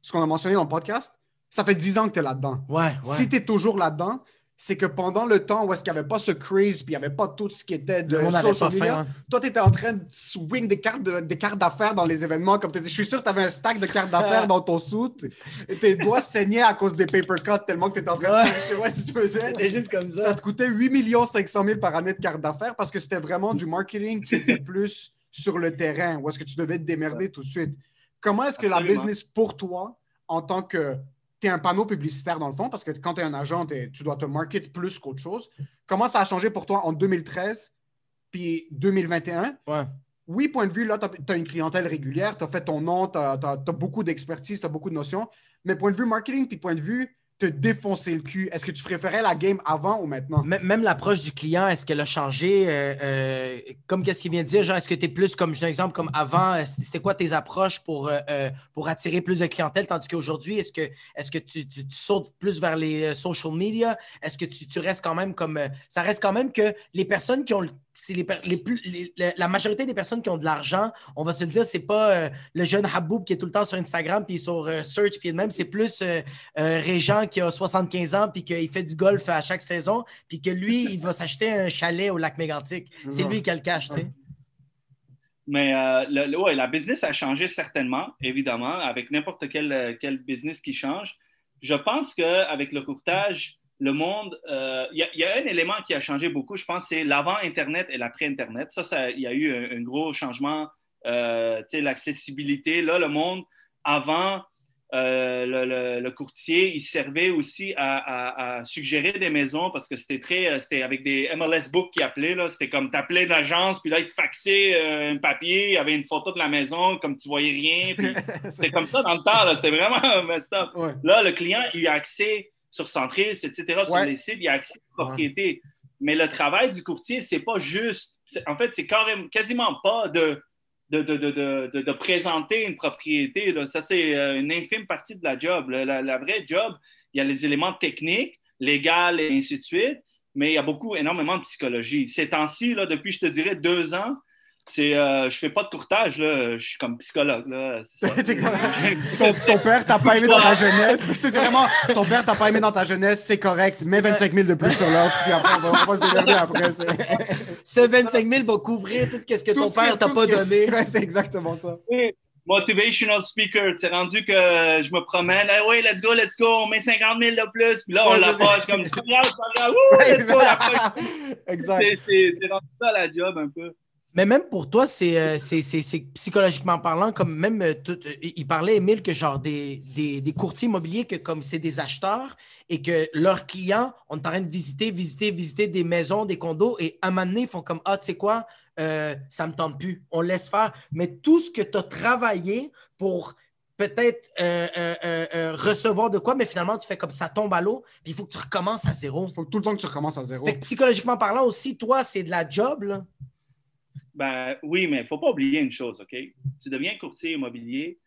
ce qu'on a mentionné dans le podcast, ça fait 10 ans que tu es là-dedans. Ouais, ouais. Si tu es toujours là-dedans, c'est que pendant le temps où est-ce qu'il n'y avait pas ce craze, puis il n'y avait pas tout ce qui était de social media, hein. toi, tu étais en train de swing des cartes, de- des cartes d'affaires dans les événements. Comme je suis sûr que tu avais un stack de cartes d'affaires dans ton soute. Et tes doigts saignaient à cause des paper cuts tellement que tu étais en train de Ouais. je sais pas si tu faisais. C'était juste comme ça. Ça te coûtait 8 500 000 par année de cartes d'affaires parce que c'était vraiment du marketing qui était plus sur le terrain, où est-ce que tu devais te démerder tout de suite. Comment est-ce que la business pour toi, en tant que tu es un panneau publicitaire dans le fond, parce que quand tu es un agent, tu dois te market plus qu'autre chose, comment ça a changé pour toi en 2013 puis 2021? Ouais. Oui, point de vue, là, tu as, une clientèle régulière, tu as fait ton nom, tu as, beaucoup d'expertise, tu as beaucoup de notions, mais point de vue marketing puis point de vue te défoncer le cul, est-ce que tu préférais la game avant ou maintenant? Même l'approche du client, est-ce qu'elle a changé? euh, euh, comme qu'est-ce qu'il vient de dire, genre, est-ce que tu es plus comme, un exemple, comme avant, euh, c'était quoi tes approches pour, pour attirer plus de clientèle, tandis qu'aujourd'hui, est-ce que, est-ce que tu, sautes plus vers les social media? Est-ce que tu, tu restes quand même comme. ça reste quand même que les personnes qui ont. C'est les, les plus, les- la- la majorité des personnes qui ont de l'argent, on va se le dire, c'est pas euh, le jeune Haboub qui est tout le temps sur Instagram puis sur euh, Search puis même, c'est plus euh, euh, Régent qui a 75 ans puis qu'il fait du golf à chaque saison puis que lui, il va s'acheter un chalet au lac Mégantic. C'est lui qui a le cash, tu sais. Mais le- le- ouais, la business a changé certainement, évidemment, avec n'importe quel, quel business qui change. Je pense qu'avec le courtage, le monde, euh, il y, a- il y a un élément qui a changé beaucoup, je pense, c'est l'avant-Internet et l'après-Internet. Ça, ça, il y a eu un, un gros changement, euh, tu sais, l'accessibilité. Là, le monde, avant, euh, le, le- le courtier, il servait aussi à, à- à suggérer des maisons parce que c'était très, c'était avec des MLS Book qui appelaient, là. C'était comme t'appelais de l'agence, puis là, ils te faxaient un papier, il y avait une photo de la maison, comme tu voyais rien, c'était comme ça dans le temps, là. C'était vraiment messed up. Ouais. Là, le client, il a accès sur Centris, etc., sur Ouais. les sites, il a accès aux propriétés. Mais le travail du courtier, c'est pas juste. c'est- En fait, c'est carrément, quasiment pas de, de, de, de, de, de- de présenter une propriété. là. Ça, c'est euh, une infime partie de la job. La, la- la vraie job, il y a les éléments techniques, légaux et ainsi de suite, mais il y a beaucoup, énormément de psychologie. Ces temps-ci, là, depuis, je te dirais, deux ans, c'est, euh, je fais pas de courtage, là, je suis comme psychologue. Là, ça. Ton, ton père t'a pas aimé dans ta jeunesse. C'est vraiment ton père t'a pas aimé dans ta jeunesse, c'est correct. Mets 25 000 de plus sur l'autre, puis après, on va, on va se démerder après. c'est- Ce 25 000 va couvrir tout ce que Tout ton ce que- père t'a pas ce que- donné. Ouais, c'est exactement ça. Oui, Motivational speaker, c'est rendu que je me promène, Ah oui, let's go, let's go, on met 50 000 de plus, puis là, on Ouais, l'a c'est- pas, je suis comme, c'est pas grave, c'est pas grave, Wouh, let's go, la poche. exact. C'est- C'est c'est rendu ça la job un peu. Mais même pour toi, c'est euh, psychologiquement parlant, comme même euh, tout- euh, il parlait, Émile, que genre des, des, des courtiers immobiliers, que comme c'est des acheteurs et que leurs clients, on est en train de visiter, visiter, visiter des maisons, des condos, et à un moment donné, ils font comme Ah, tu sais quoi, euh, ça me tente plus, on laisse faire. Mais tout ce que tu as travaillé pour peut-être euh, euh, euh, euh, recevoir de quoi, mais finalement, tu fais comme ça tombe à l'eau, puis il faut que tu recommences à zéro. Il faut tout le temps que tu recommences à zéro. Fait que psychologiquement parlant aussi, toi, c'est de la job, là. Ben oui, mais il ne faut pas oublier une chose, OK? Tu deviens courtier immobilier.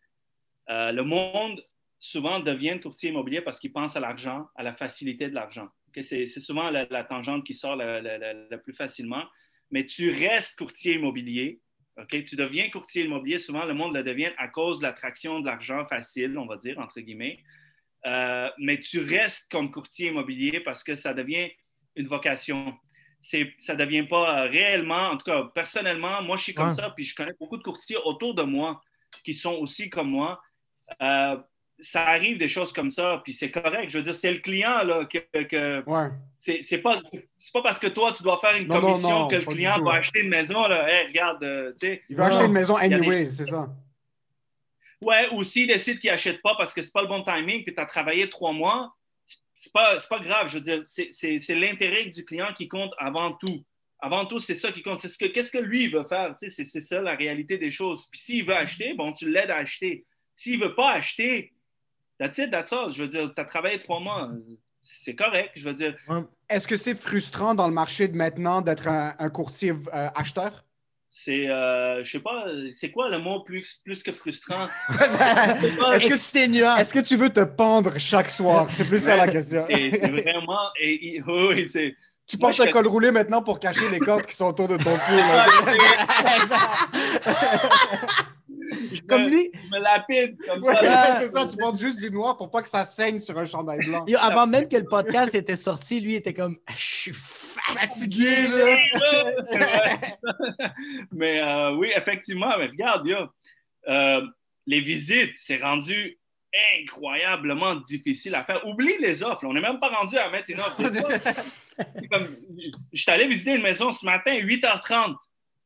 euh, le monde, souvent, devient courtier immobilier parce qu'il pense à l'argent, à la facilité de l'argent. C'est souvent la, tangente qui sort la plus facilement. Mais tu restes courtier immobilier. OK? Tu deviens courtier immobilier. Souvent, le monde le devient à cause de l'attraction de l'argent facile, on va dire, entre guillemets. Euh, mais tu restes comme courtier immobilier parce que ça devient une vocation ça ne devient pas euh, réellement, en tout cas, personnellement, moi, je suis comme Ouais. ça, puis je connais beaucoup de courtiers autour de moi qui sont aussi comme moi. Euh, ça arrive des choses comme ça, puis c'est correct. Je veux dire, c'est le client, là, que, que Ouais. c'est, pas, pas parce que toi, tu dois faire une Non, commission non, que le client va acheter une maison, là. Hey, regarde, euh, tu sais. Il veut acheter une maison des- anyway, c'est ça. Ouais, ou s'il décide qu'il n'achète pas parce que c'est pas le bon timing, puis tu as travaillé trois mois, c'est pas, pas grave. Je veux dire, c'est l'intérêt du client qui compte avant tout. Avant tout, c'est ça qui compte. C'est qu'est-ce que lui veut faire. C'est ça la réalité des choses. Puis s'il veut acheter, bon, tu l'aides à acheter. S'il veut pas acheter. Je veux dire, tu as travaillé trois mois. C'est correct. Je veux dire. Est-ce que c'est frustrant dans le marché de maintenant d'être un, courtier euh, acheteur? C'est, euh, je sais pas, c'est quoi le mot plus, plus que frustrant? Est-ce que, est que tu veux te pendre chaque soir? C'est plus ça la question. c'est vraiment, et, oui, c'est, tu portes un col roulé maintenant pour cacher les cordes qui sont autour de ton comme lui. Je me lapide comme ça. c'est ça, tu portes juste du noir pour pas que ça saigne sur un chandail blanc. avant même que le podcast était sorti, lui était comme Je suis fatigué. mais euh, oui, effectivement, mais regarde, euh, les visites, c'est rendu incroyablement difficile à faire. Oublie les offres. On n'est même pas rendu à mettre une offre. je suis allé visiter une maison ce matin, 8h30.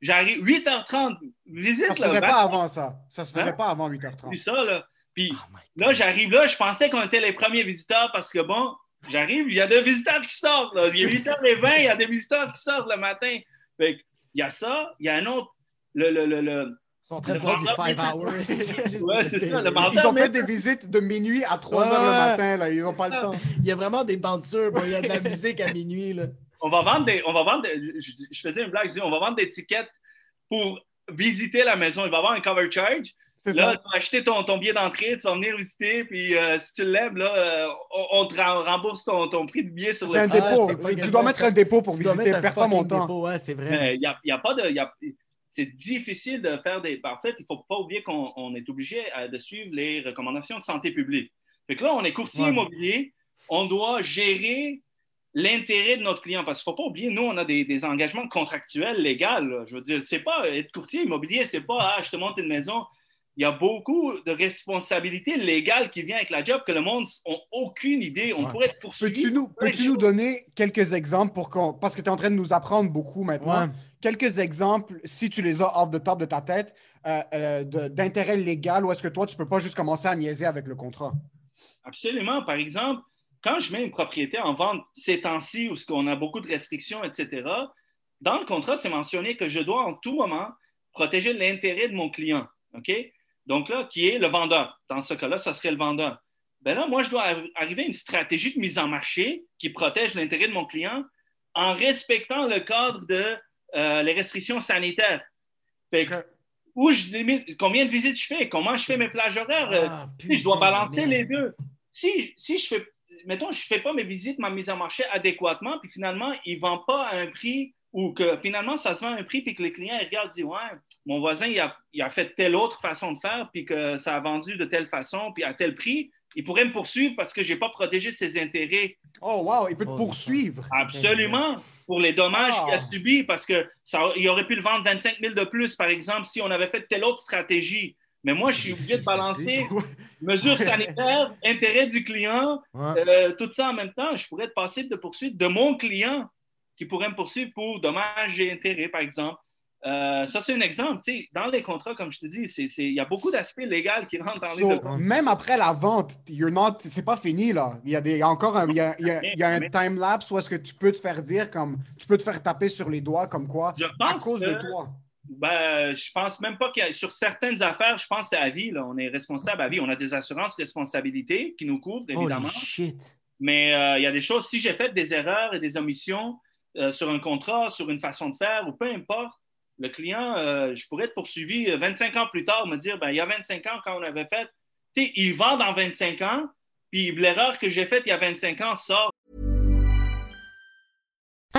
J'arrive 8h30. Visite, ça se faisait pas avant ça. Ça se faisait hein? pas avant 8h30. Puis ça, là. Puis oh là, j'arrive là, je pensais qu'on était les premiers visiteurs parce que bon, j'arrive, il y a des visiteurs qui sortent. Là. Il est 8h20, il y a des visiteurs qui sortent le matin. Fait il y a ça, il y a un autre. Le, le, le, le ils sont train de du 5 hours. ouais, c'est ça. Le Ils ont fait des visites de minuit à 3 h le matin. Là. Ils n'ont pas le temps. Il y a vraiment des bantures. Il y a de la musique à minuit. Là on va vendre des. On va vendre je, faisais une blague, je dis on va vendre des tickets pour visiter la maison. Il va y avoir un cover charge. Là, ça. tu vas acheter ton, ton billet d'entrée, tu vas venir visiter, puis euh, si tu lèves, là, euh, on, te rembourse ton, ton, prix de billet sur le C'est un dépôt. Ah, tu dois mettre un dépôt pour visiter. Perds pas mon temps. ouais, c'est vrai. Il y a, pas de. c'est difficile de faire des. En fait, il ne faut pas oublier qu'on est obligé euh, de suivre les recommandations de santé publique. Fait que là, on est courtier immobilier, on doit gérer l'intérêt de notre client. Parce qu'il ne faut pas oublier, nous, on a des, engagements contractuels légaux. Je veux dire, c'est pas être courtier immobilier, c'est pas ah, je te monte une maison. Il y a beaucoup de responsabilités légales qui viennent avec la job que le monde n'a aucune idée. On pourrait être poursuivi. Peux-tu nous, peux nous donner quelques exemples pour qu'on. Parce que tu es en train de nous apprendre beaucoup maintenant. Quelques exemples, si tu les as off the top de ta tête, euh, euh, d'intérêt légal ou est-ce que toi, tu ne peux pas juste commencer à niaiser avec le contrat? Absolument. Par exemple, quand je mets une propriété en vente ces temps-ci où on a beaucoup de restrictions, etc., dans le contrat, c'est mentionné que je dois en tout moment protéger l'intérêt de mon client. OK? Donc là, qui est le vendeur. Dans ce cas-là, ça serait le vendeur. Ben là, moi, je dois arriver à une stratégie de mise en marché qui protège l'intérêt de mon client en respectant le cadre de euh, les restrictions sanitaires. où je limite, combien de visites je fais, comment je fais mes plages horaires? Ah, euh, je dois balancer les deux. Si, si je fais mettons, je ne fais pas mes visites, ma mise en marché adéquatement, puis finalement, il ne vend pas à un prix ou que finalement, ça se vend à un prix, puis que les clients regardent et disent Ouais, mon voisin, il a, il a, fait telle autre façon de faire, puis que ça a vendu de telle façon, puis à tel prix. Il pourrait me poursuivre parce que je n'ai pas protégé ses intérêts. Oh, wow, il peut te oh, poursuivre. Absolument, pour les dommages qu'il a ah. subis, parce qu'il aurait pu le vendre 25 000 de plus, par exemple, si on avait fait telle autre stratégie. Mais moi, je suis obligé de balancer mesures sanitaires, intérêt du client, euh, tout ça en même temps. Je pourrais être passible de poursuite de mon client qui pourrait me poursuivre pour dommages et intérêts, par exemple. Euh, ça, c'est un exemple. dans les contrats, comme je te dis, il y a beaucoup d'aspects légaux qui rentrent dans les Même après la vente, c'est pas fini. Là. Il y a des, encore un, il y a, il y a, un time-lapse où est-ce que tu peux te faire dire comme tu peux te faire taper sur les doigts comme quoi à cause de toi. Ben, je pense même pas qu'il y a, sur certaines affaires, je pense que c'est à vie. Là. On est responsable à vie. On a des assurances responsabilités qui nous couvrent, évidemment. Mais euh, il y a des choses, si j'ai fait des erreurs et des omissions euh, sur un contrat, sur une façon de faire, ou peu importe, le client, euh, je pourrais être poursuivi 25 ans plus tard, me dire, ben, il y a 25 ans, quand on avait fait, tu sais, il vend dans 25 ans, puis l'erreur que j'ai faite il y a 25 ans sort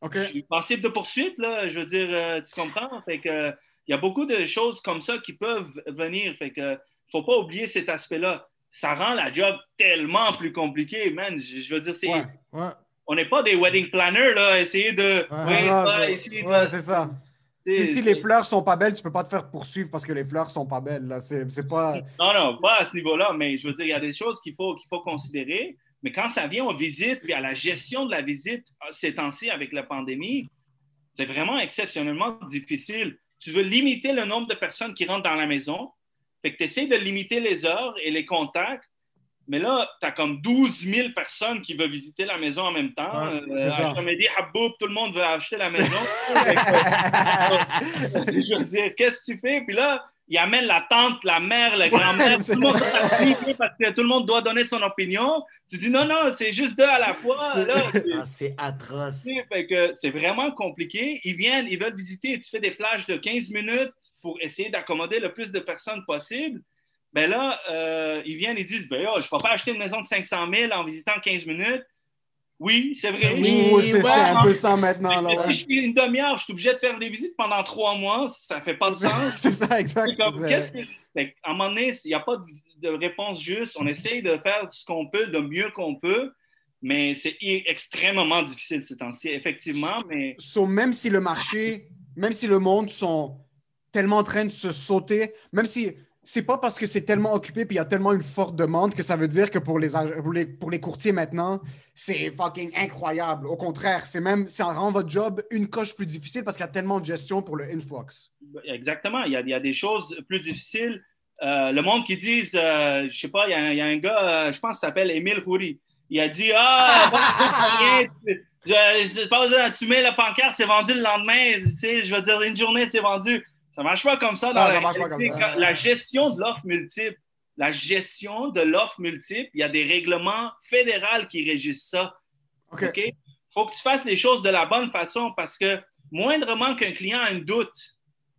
OK. Le principe de poursuite, là, je veux dire, euh, tu comprends? Fait que, euh, il y a beaucoup de choses comme ça qui peuvent venir. Fait que, faut pas oublier cet aspect-là. Ça rend la job tellement plus compliquée, man. Je, je veux dire, c'est... Ouais. Ouais. On n'est pas des wedding planners, là, essayer de... Ouais, ouais, c'est- ça. Si, si les fleurs sont pas belles, tu peux pas te faire poursuivre parce que les fleurs sont pas belles. Là. C'est, c'est pas. Non, non, pas à ce niveau-là, mais je veux dire, il y a des choses qu'il faut, qu'il faut considérer. Mais quand ça vient aux visites, puis à la gestion de la visite euh, ces temps-ci avec la pandémie, c'est vraiment exceptionnellement difficile. Tu veux limiter le nombre de personnes qui rentrent dans la maison, fait que tu essaies de limiter les heures et les contacts, mais là, tu as comme 12 000 personnes qui veulent visiter la maison en même temps. Ouais, Euh, c'est ça. Haboub, tout le monde veut acheter la maison. Que- je veux dire, qu'est-ce que tu fais? Puis là, il amène la tante, la mère, la grand-mère, tout le monde doit s'appliquer parce que tout le monde doit donner son opinion. Tu dis non, non, c'est juste deux à la fois. C'est-. Ah, atroce. C'est vraiment compliqué. Ils viennent, ils veulent visiter. Tu fais des plages de 15 minutes pour essayer d'accommoder le plus de personnes possible. Ben là, euh, ils viennent, ils disent ben, yo, je ne vais pas acheter une maison de 500 000 en visitant 15 minutes. Oui, c'est vrai. Oui, Oui, c'est, ouais. un peu ça maintenant. Là, Mais ouais. Si je suis une demi-heure, je suis obligé de faire des visites pendant trois mois. Ça fait pas de sens. c'est ça, exact. Comme, que- Fait qu'à un moment donné, il n'y a pas de, de réponse juste. On essaye de faire ce qu'on peut, le mieux qu'on peut, mais c'est extrêmement difficile ces temps-ci, effectivement. Mais So, même si le marché, même si le monde sont tellement en train de se sauter, même si c'est pas parce que c'est tellement occupé puis il y a tellement une forte demande que ça veut dire que pour les, pour les, pour les courtiers maintenant, c'est fucking incroyable. Au contraire, c'est même, ça rend votre job une coche plus difficile parce qu'il y a tellement de gestion pour le influx. exactement, il y a, il y a des choses plus difficiles. Euh, le monde qui dit, euh, je sais pas, il y, a un- il y a un gars, euh, je pense qu'il s'appelle Émile Houry. Il a dit Ah, je je- tu mets la pancarte, c'est vendu le lendemain. Tu sais, je veux dire, une journée, c'est vendu. Ça marche pas comme ça. Dans Non, la, ça marche pas comme ça. Quand- La gestion de l'offre multiple. La gestion de l'offre multiple, il y a des règlements fédéraux qui régissent ça. OK. Il faut que tu fasses les choses de la bonne façon parce que moindrement qu'un client a un doute,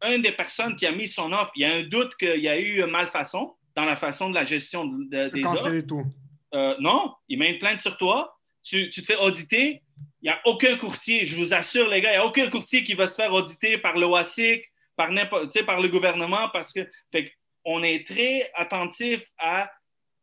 une des personnes qui a mis son offre, il y a un doute qu'il y a eu malfaçon dans la façon de la gestion de- de- des offres. Tout. Euh, non, il met une plainte sur toi, tu, tu te fais auditer, il n'y a aucun courtier, je vous assure les gars, il n'y a aucun courtier qui va se faire auditer par l'OASIC, par, le gouvernement, parce que on est très attentif à,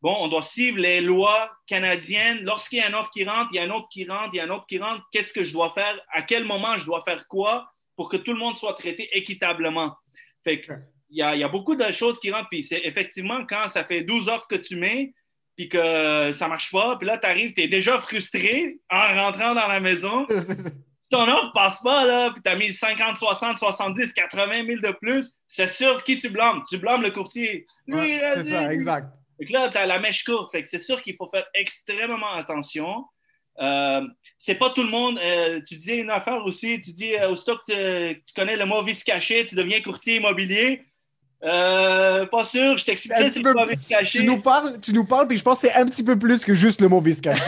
bon, on doit suivre les lois canadiennes. Lorsqu'il y a une offre qui rentre, il y a un autre qui rentre, il y a un autre qui rentre, qu'est-ce que je dois faire, à quel moment je dois faire quoi pour que tout le monde soit traité équitablement? Fait que, il y, a, il y a beaucoup de choses qui rentrent, puis c'est effectivement quand ça fait 12 offres que tu mets, puis que ça marche pas, puis là, tu arrives, tu es déjà frustré en rentrant dans la maison. Si ton offre passe pas, là, puis tu as mis 50, 60, 70, 80 000 de plus, c'est sûr qui tu blâmes? Tu blâmes le courtier. Lui, Ouais, il a c'est ça, exact. Que là, tu as la mèche courte. Fait que c'est sûr qu'il faut faire extrêmement attention. Euh, c'est pas tout le monde. euh, tu disais une affaire aussi. Tu dis, euh, aussitôt que tu- tu connais le mot vice caché, tu deviens courtier immobilier. Euh, pas sûr, je petit c'est peu- caché. Tu nous parles, tu nous parles, puis je pense que c'est un petit peu plus que juste le mot vice caché.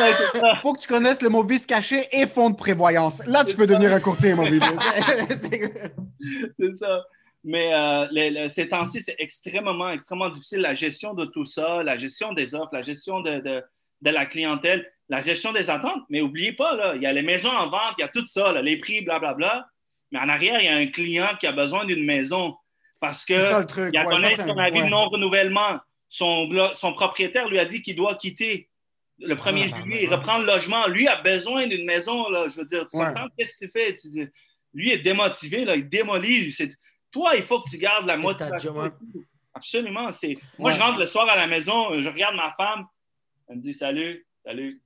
Ouais, ça. faut que tu connaisses le mot vice caché et fonds de prévoyance. Là, tu peux devenir un courtier immobilier. C'est- c'est ça. Mais euh, les- les- ces temps-ci, c'est extrêmement, extrêmement difficile. La gestion de tout ça, la gestion des offres, la gestion de, de- de la clientèle, la gestion des attentes. Mais n'oubliez pas, là, il y a les maisons en vente, il y a tout ça, là, les prix, blablabla. Mais en arrière, il y a un client qui a besoin d'une maison parce que ça, le truc. il a Ouais, ça, son un- avis de ouais. non-renouvellement. Son, propriétaire lui a dit qu'il doit quitter le 1er Ah, juillet, bah, reprendre le logement. Lui a besoin d'une maison. Là, je veux dire, tu comprends? Qu'est-ce que tu fais? Tu lui est démotivé, là, il démolit. Toi, il faut que tu gardes la motivation. tout. Absolument. C'est... Moi, je rentre le soir à la maison, je regarde ma femme, elle me dit salut, salut.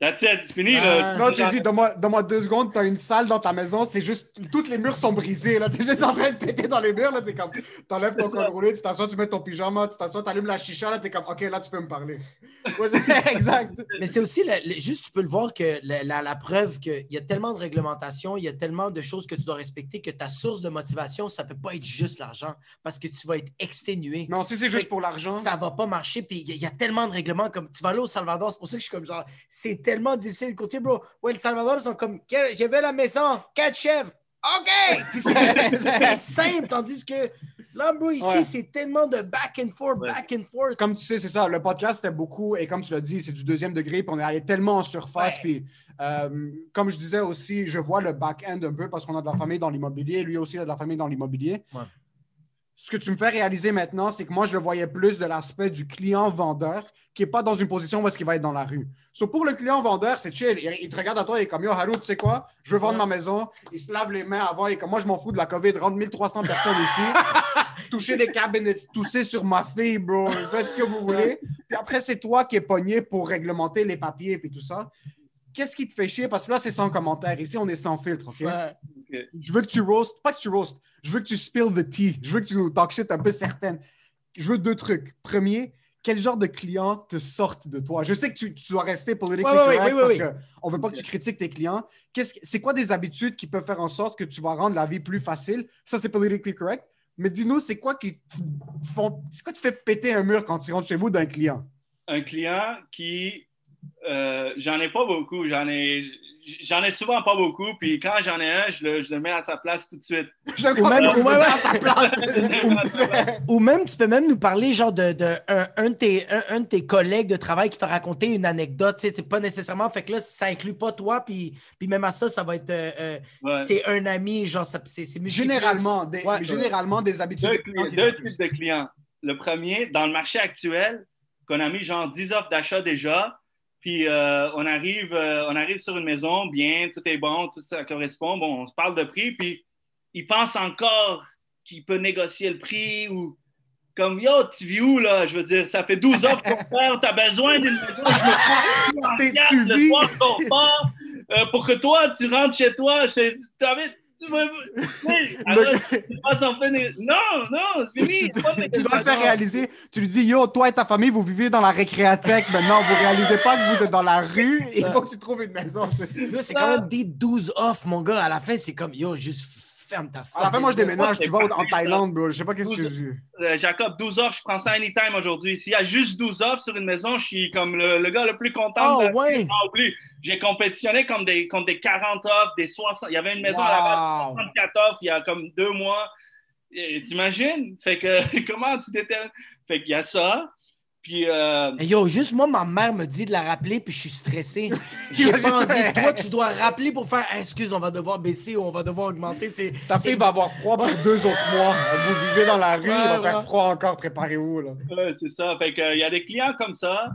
That's it, c'est fini. Ah. là. Non, tu dis, donne-moi donne-moi deux secondes, t'as une salle dans ta maison, c'est juste, toutes les murs sont brisés, là. T'es juste en train de péter dans les murs, là. T'es comme, t'enlèves ton col roulé, tu t'assois, tu mets ton pyjama, tu t'assois, t'allumes la chicha, là. T'es comme, OK, là, tu peux me parler. Ouais, c'est- exact. Mais c'est aussi, le- le- juste tu peux le voir que la, la- la preuve qu'il y a tellement de réglementations, il y a tellement de choses que tu dois respecter que ta source de motivation, ça peut pas être juste l'argent parce que tu vas être exténué. Non, si c'est juste pour l'argent. Ça va pas marcher. Puis il y, y a tellement de règlements comme tu vas aller au Salvador, c'est pour ça que je suis comme genre, c'est tellement difficile. Le courtier, bro, ouais, le Salvador, ils sont comme, j'ai vu la maison, quatre chèvres, OK! C'est simple, tandis que là, bro, ici, Ouais. c'est tellement de back and forth, back and forth. Comme tu sais, c'est ça. Le podcast, c'était beaucoup, et comme tu l'as dit, c'est du deuxième degré, puis on est allé tellement en surface. Ouais. Puis, euh, comme je disais aussi, je vois le back-end un peu parce qu'on a de la famille dans l'immobilier. Lui aussi, il a de la famille dans l'immobilier. Ce que tu me fais réaliser maintenant, c'est que moi, je le voyais plus de l'aspect du client-vendeur qui n'est pas dans une position où est-ce qu'il va être dans la rue. So, pour le client-vendeur, c'est chill. Il, il te regarde à toi, il est comme Yo, Haru, tu sais quoi? Je veux vendre ma maison. Il se lave les mains avant. Est comme Moi, je m'en fous de la COVID. Rentre 1300 personnes ici. Toucher les cabinets, tousser sur ma fille, bro. Faites ce que vous voulez. Puis après, c'est toi qui es pogné pour réglementer les papiers et tout ça. Qu'est-ce qui te fait chier? Parce que là, c'est sans commentaire. Ici, on est sans filtre, OK? Ouais. Je veux que tu roast, pas que tu roast, je veux que tu spill the tea. Je veux que tu nous talk shit un peu certaine. Je veux deux trucs. Premier, quel genre de clients te sortent de toi? Je sais que tu, tu dois rester Ouais, ouais, correct parce qu'on veut pas que tu critiques tes clients. Qu'est-ce que- C'est quoi des habitudes qui peuvent faire en sorte que tu vas rendre la vie plus facile? Ça, c'est politically correct. Mais dis-nous, c'est quoi qui font. C'est quoi qui te fait péter un mur quand tu rentres chez vous d'un client? un client qui, euh, j'en ai pas beaucoup, j'en ai, j'en ai souvent pas beaucoup, puis quand j'en ai un, je le, je le mets à sa place tout de suite. Ou même- ou même- à sa place. Ou même, tu peux même nous parler, genre, de, de un, un de tes, un, un de tes collègues de travail qui t'a raconté une anecdote. Tu sais, c'est pas nécessairement. Fait que là, ça inclut pas toi, puis, puis même à ça, ça va être. euh, euh, Ouais. C'est un ami, genre, ça- c'est généralement, des, Ouais. généralement, des habitudes. Deux, de clients qui deux types de clients. Le premier, dans le marché actuel, qu'on a mis genre 10 offres d'achat déjà, puis euh, on, arrive, euh, on arrive sur une maison, bien, tout est bon, tout ça correspond, bon, on se parle de prix, puis il pense encore qu'il peut négocier le prix ou comme yo, tu vis où là? Je veux dire, ça fait 12 offres qu'on fait, t'as besoin d'une maison, je me prends en le soir qu'on part, euh, pour que toi, tu rentres chez toi, c'est- t'as envie- tu alors, en Non, non, c'est fini. tu, dois le faire réaliser. Tu lui dis, yo, toi et ta famille, vous vivez dans la récréathèque maintenant. Vous réalisez pas que vous êtes dans la rue. Il faut que tu trouves une maison. C'est quand même des 12 off, mon gars. À la fin, c'est comme, yo, juste ferme ta la fucking fin, moi, je déménage. Tu vas en Thaïlande, bro. Je sais pas qu'est-ce que tu Euh, Jacob, 12 offres, je prends ça anytime aujourd'hui. S'il y a juste 12 offres sur une maison, je suis comme le, le gars le plus content. Oh, de la ouais. oublie. J'ai compétitionné comme des, contre des 40 offres, des 60. Il y avait une maison à la base, Wow. 64 offres il y a comme deux mois. T'imagines? Fait que comment tu détermines? Fait qu'il y a ça. Puis euh, Yo, juste moi, ma mère me dit de la rappeler, puis je suis stressé. J'ai pas envie. Toi, tu dois rappeler pour faire, excuse, on va devoir baisser ou on va devoir augmenter. C'est, Ta c'est- fille va avoir froid pour deux autres mois. Vous vivez dans la rue, il va Ouais, faire froid encore. Préparez-vous. là. Ouais, c'est ça. Fait que, il y a des clients comme ça.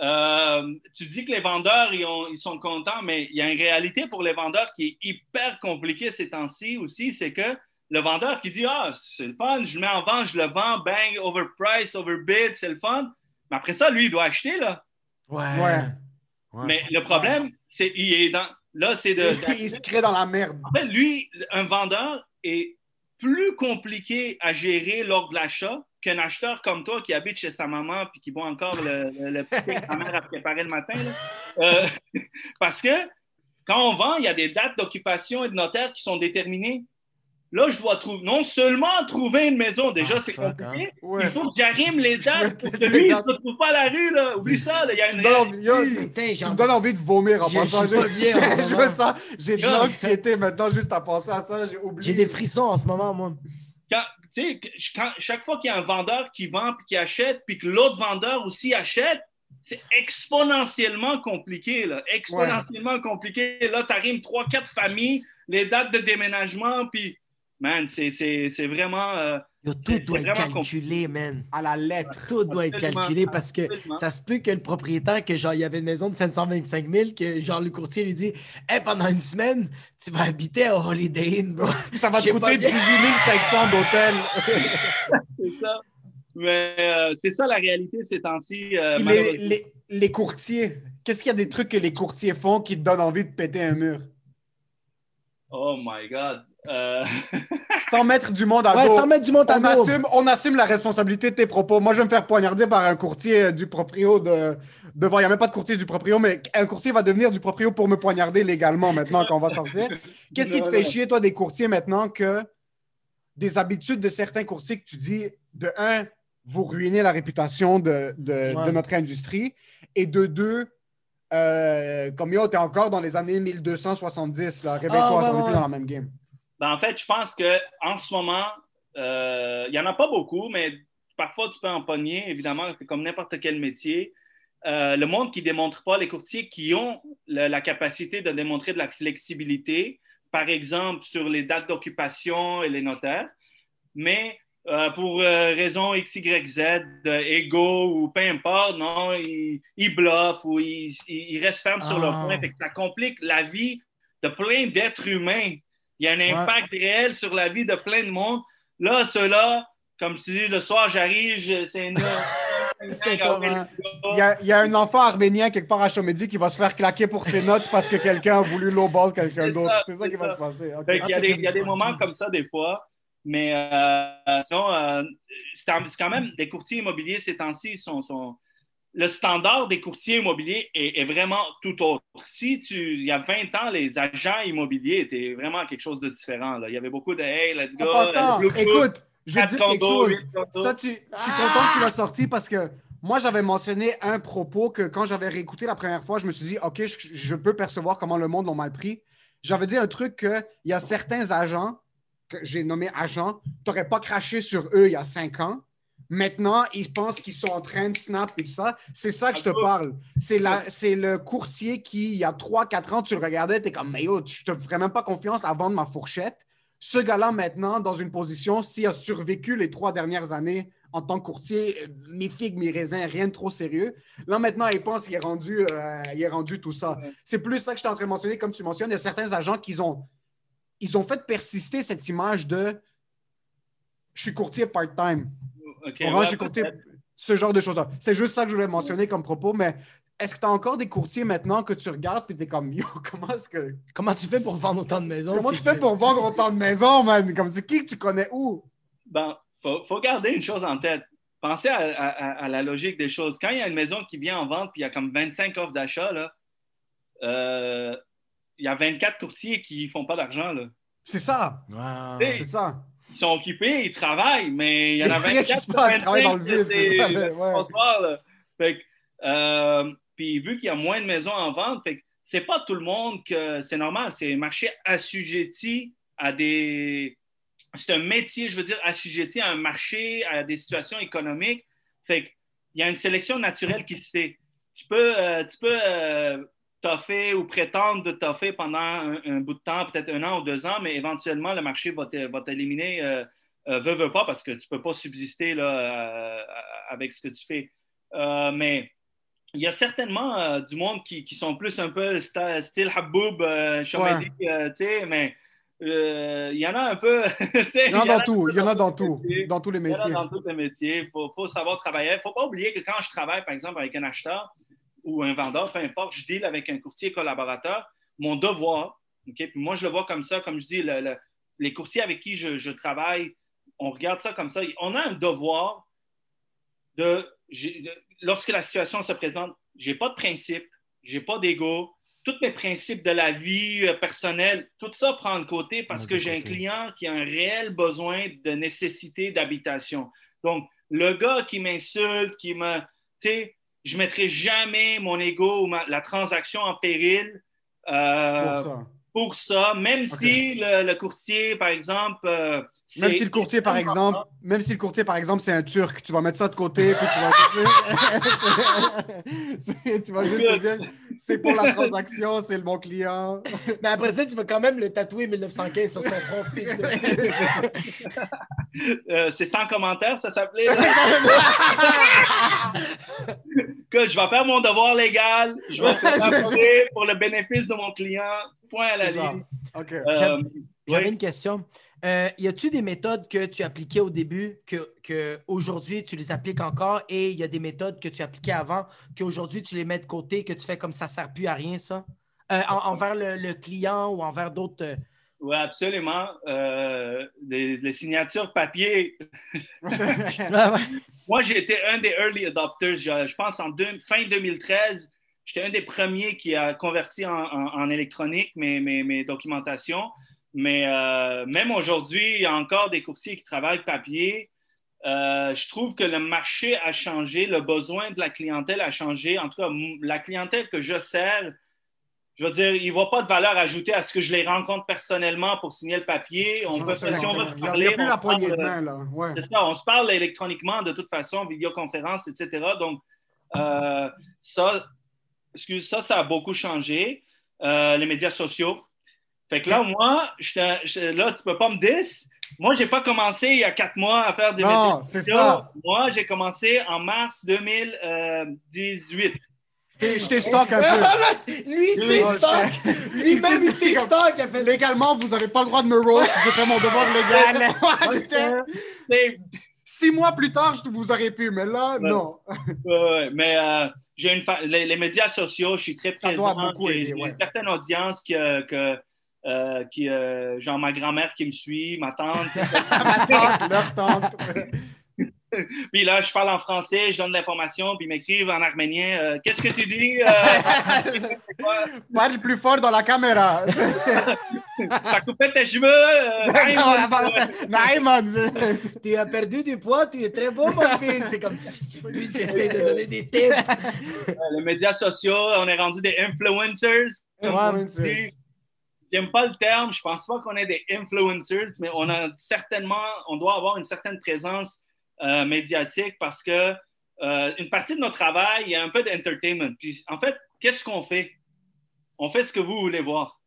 Euh, tu dis que les vendeurs, ils, ont- ils sont contents, mais il y a une réalité pour les vendeurs qui est hyper compliquée ces temps-ci aussi, c'est que le vendeur qui dit Ah, c'est le fun, je le mets en vente, je le vends, bang, overprice, overbid, c'est le fun. Mais après ça, lui, il doit acheter, là. Ouais. Ouais. Ouais. Mais le problème, c'est il est dans. Là, c'est de. Il se crée dans la merde. En fait, lui, un vendeur est plus compliqué à gérer lors de l'achat qu'un acheteur comme toi qui habite chez sa maman puis qui boit encore le, le, le petit que sa mère a préparé le matin. là. Euh, parce que quand on vend, il y a des dates d'occupation et de notaire qui sont déterminées. Là, je dois trouver, non seulement trouver une maison, déjà Ah, c'est compliqué, Ouais. il faut que j'arrive les dates pour que Les lui, il ne se retrouve pas à la rue. Là. Oublie ça, là, il y a Tu une tu j'ai me donnes envie de vomir en pas J'ai- de l'anxiété maintenant juste à penser à ça. J'ai oublié. J'ai des frissons en ce moment, moi. tu quand- chaque fois qu'il y a un vendeur qui vend puis qui achète, puis que l'autre vendeur aussi achète, c'est exponentiellement compliqué, là. Exponentiellement compliqué. Là, tu arrives trois, quatre familles, les dates de déménagement, puis, man, c'est- c'est c'est vraiment. euh, Yo, tout doit être calculé, man. À la lettre. Tout doit être calculé parce que Absolument. ça se peut que le propriétaire, que genre, il y avait une maison de 725 000, que genre, le courtier lui dit Hey, pendant une semaine, tu vas habiter à Holiday Inn, bro. Ça va te coûter bien- 18 500 d'hôtel. c'est ça. Mais euh, c'est ça la réalité ces temps-ci. euh, les, les, les courtiers, Qu'est-ce qu'il y a des trucs que les courtiers font qui te donnent envie de péter un mur? Oh my God. Euh, Sans mettre du monde à Ouais, dos. sans mettre du monde à on dos. Assume, on assume la responsabilité de tes propos. Moi, je vais me faire poignarder par un courtier du proprio de, devant. Il n'y a même pas de courtier du proprio, mais un courtier va devenir du proprio pour me poignarder légalement maintenant qu'on va sortir. Qu'est-ce qui te fait chier, toi, des courtiers maintenant que des habitudes de certains courtiers que tu dis, de un, vous ruinez la réputation de, de, Ouais. de notre industrie, et de deux, euh, comme yo, t'es encore dans les années 1270, là. Réveille-toi, Ah, ouais, on n'est plus dans la même game. Ben, en fait, je pense qu'en ce moment, euh, il n'y en a pas beaucoup, mais parfois tu peux en pogner, évidemment, c'est comme n'importe quel métier. Euh, le monde qui ne démontre pas, les courtiers qui ont la, la capacité de démontrer de la flexibilité, par exemple sur les dates d'occupation et les notaires, mais euh, pour euh, raison X, Y, Z, de ego ou peu importe, non, ils, ils bluffent ou ils, restent fermes sur leur Ah. point. Fait que ça complique la vie de plein d'êtres humains. Il y a un impact réel sur la vie de plein de monde. Là, ceux-là, comme je te dis, le soir, j'arrive, c'est une. Il y, a, il y a un enfant arménien quelque part à Chomédie qui va se faire claquer pour ses notes parce que quelqu'un a voulu lowball quelqu'un d'autre. C'est ça qui va se passer. Ok. Fait qu'il y a des, il y a des moments comme ça des fois, mais euh, sinon, euh, c'est quand même des courtiers immobiliers ces temps-ci sont, sont- le standard des courtiers immobiliers est, est vraiment tout autre. Si tu, il y a 20 ans, les agents immobiliers étaient vraiment quelque chose de différent. là. Il y avait beaucoup de hey, let's go. Passant, let's go, écoute, je vais te dire quelque chose. Ça, tu, je suis content que tu l'as sorti parce que moi, j'avais mentionné un propos que quand j'avais réécouté la première fois, je me suis dit, OK, je, je peux percevoir comment le monde l'a mal pris. J'avais dit un truc qu'il y a certains agents, que j'ai nommé agents, tu n'aurais pas craché sur eux il y a cinq ans. Maintenant, ils pensent qu'ils sont en train de snap et tout ça. C'est ça que je te parle. C'est la- c'est le courtier qui, il y a 3-4 ans, tu le regardais, tu es comme, mais yo, je te ferais même pas confiance à vendre ma fourchette. Ce gars-là, maintenant, dans une position, s'il a survécu les trois dernières années en tant que courtier, euh, mes figues, mes raisins, rien de trop sérieux. Là, maintenant, il pense qu'il est rendu, euh, il est rendu tout ça. C'est plus ça que je suis en train de mentionner. Comme tu mentionnes, il y a certains agents qui ont, ils ont fait persister cette image de je suis courtier part-time. Ok, Orange, ouais, je suis courtier. Ce genre de choses-là. C'est juste ça que je voulais mentionner comme propos, mais est-ce que tu as encore des courtiers maintenant que tu regardes et tu es comme Yo, comment est-ce que. Comment tu fais pour vendre autant de maisons? Comment tu fais pour vendre autant de maisons, man? Comme c'est qui que tu connais où? Ben, faut, faut garder une chose en tête. Pensez à, à- à la logique des choses. Quand il y a une maison qui vient en vente puis il y a comme 25 offres d'achat, là, euh, il y a 24 courtiers qui font pas d'argent. là. C'est ça. Wow. C'est ça. Ils sont occupés, ils travaillent, mais il y en a Il y a rien 24 qui se passe, ils travaillent dans le 25, vide, c'est ça, ouais. là. Fait que, euh, puis vu qu'il y a moins de maisons en vente, fait c'est pas tout le monde que c'est normal. C'est un marché assujetti à des. C'est un métier, je veux dire, assujetti à un marché, à des situations économiques. Fait qu'il y a une sélection naturelle qui se fait. Tu peux, euh, tu peux euh, toffer ou prétendre de toffer pendant un, un bout de temps, peut-être un an ou deux ans, mais éventuellement, le marché va t'éliminer, euh, euh, veux, veux pas, parce que tu peux pas subsister là, euh, avec ce que tu fais. Euh, mais il y a certainement euh, du monde qui, qui sont plus un peu sta- style Haboub, euh, sais, mais il y en a un peu. Il y en a dans tout. Il y en a dans tout. métiers. Dans tous les Il y en a métiers. dans tous les métiers. Il faut, faut savoir travailler. Il ne faut pas oublier que quand je travaille, par exemple, avec un acheteur ou un vendeur, peu importe, je deal avec un courtier collaborateur, mon devoir, OK, puis moi, je le vois comme ça, comme je dis, le- le- les courtiers avec qui je, je travaille, on regarde ça comme ça. On a un devoir de, de- lorsque la situation se présente, j'ai pas de principe, j'ai pas d'ego, tous mes principes de la vie euh, personnelle, tout ça prend de côté parce que j'ai un client qui a un réel besoin de nécessité d'habitation. Donc, le gars qui m'insulte, qui me, tu sais, je mettrai jamais mon ego ou ma- la transaction en péril. euh, Pour ça. pour ça, même si le, le courtier, par exemple. euh, Même si le courtier, par exemple, même si le courtier, par exemple, c'est un Turc, tu vas mettre ça de côté, puis tu vas, tu vas juste te dire, c'est pour la transaction, c'est le bon client. Mais après ça, tu vas quand même le tatouer 1915 sur son front. fils de- Euh, c'est sans commentaire, ça s'appelait. que je vais faire mon devoir légal, je vais faire pour le bénéfice de mon client. Point à la ligne. OK. Euh, J'avais- oui. une question. Euh, y a-tu des méthodes que tu appliquais au début que, que aujourd'hui tu les appliques encore? Et il y a des méthodes que tu appliquais avant qu'aujourd'hui tu les mets de côté, que tu fais comme ça ne sert plus à rien, ça? Euh, en- envers le, le client ou envers d'autres. Oui, absolument. Euh, des signatures papier. Moi, j'ai été un des early adopters. Je, je pense en deux- fin 2013, j'étais un des premiers qui a converti en, en- en électronique mes, mes- mes documentations. Mais euh, même aujourd'hui, il y a encore des courtiers qui travaillent papier. Euh, je trouve que le marché a changé, le besoin de la clientèle a changé. En tout cas, la clientèle que je sers, je veux dire, il ne voit pas de valeur ajoutée à ce que je les rencontre personnellement pour signer le papier. On peut, si on veut se Il n'y a, parler, plus la poignée de euh, main, là. Ouais. c'est ça, on se parle électroniquement de toute façon, vidéoconférence, etc. Donc, euh, ça, excuse, ça, ça a beaucoup changé, euh, les médias sociaux. Fait que là, moi, là, tu peux pas me dire. Moi, j'ai pas commencé il y a quatre mois à faire des Non, médias c'est sociaux. ça. Moi, j'ai commencé en mars 2018. Je t'ai stock un peu. Lui, c'est stock. Lui-même, il s'est stock. Légalement, vous n'avez pas le droit de me roast. J'ai fait mon devoir légal. Six mois plus tard, je vous aurais pu, mais là, Ouais. non. Ouais, mais euh, j'ai une fa- les, les médias sociaux, je suis très Ça doit présent. beaucoup aider, ouais. une certaine audience que, que, euh, qui, euh, genre ma grand-mère qui me suit, ma tante. Ma tante, leur tante. puis là, je parle en français, je donne l'information, puis ils m'écrivent en arménien. euh, Qu'est-ce que tu dis? Euh, Parle plus fort dans la caméra. T'as coupé tes cheveux? euh. Tu as perdu du poids, tu es très beau, mon fils. Comme, j'essaie de donner des tips. Euh, les médias sociaux, on est rendu des influencers. J'aime pas le terme, je pense pas qu'on est des influencers, mais on a certainement, on doit avoir une certaine présence euh, médiatique parce que euh, une partie de notre travail, il y a un peu d'entertainment. Puis en fait, qu'est-ce qu'on fait? On fait ce que vous voulez voir.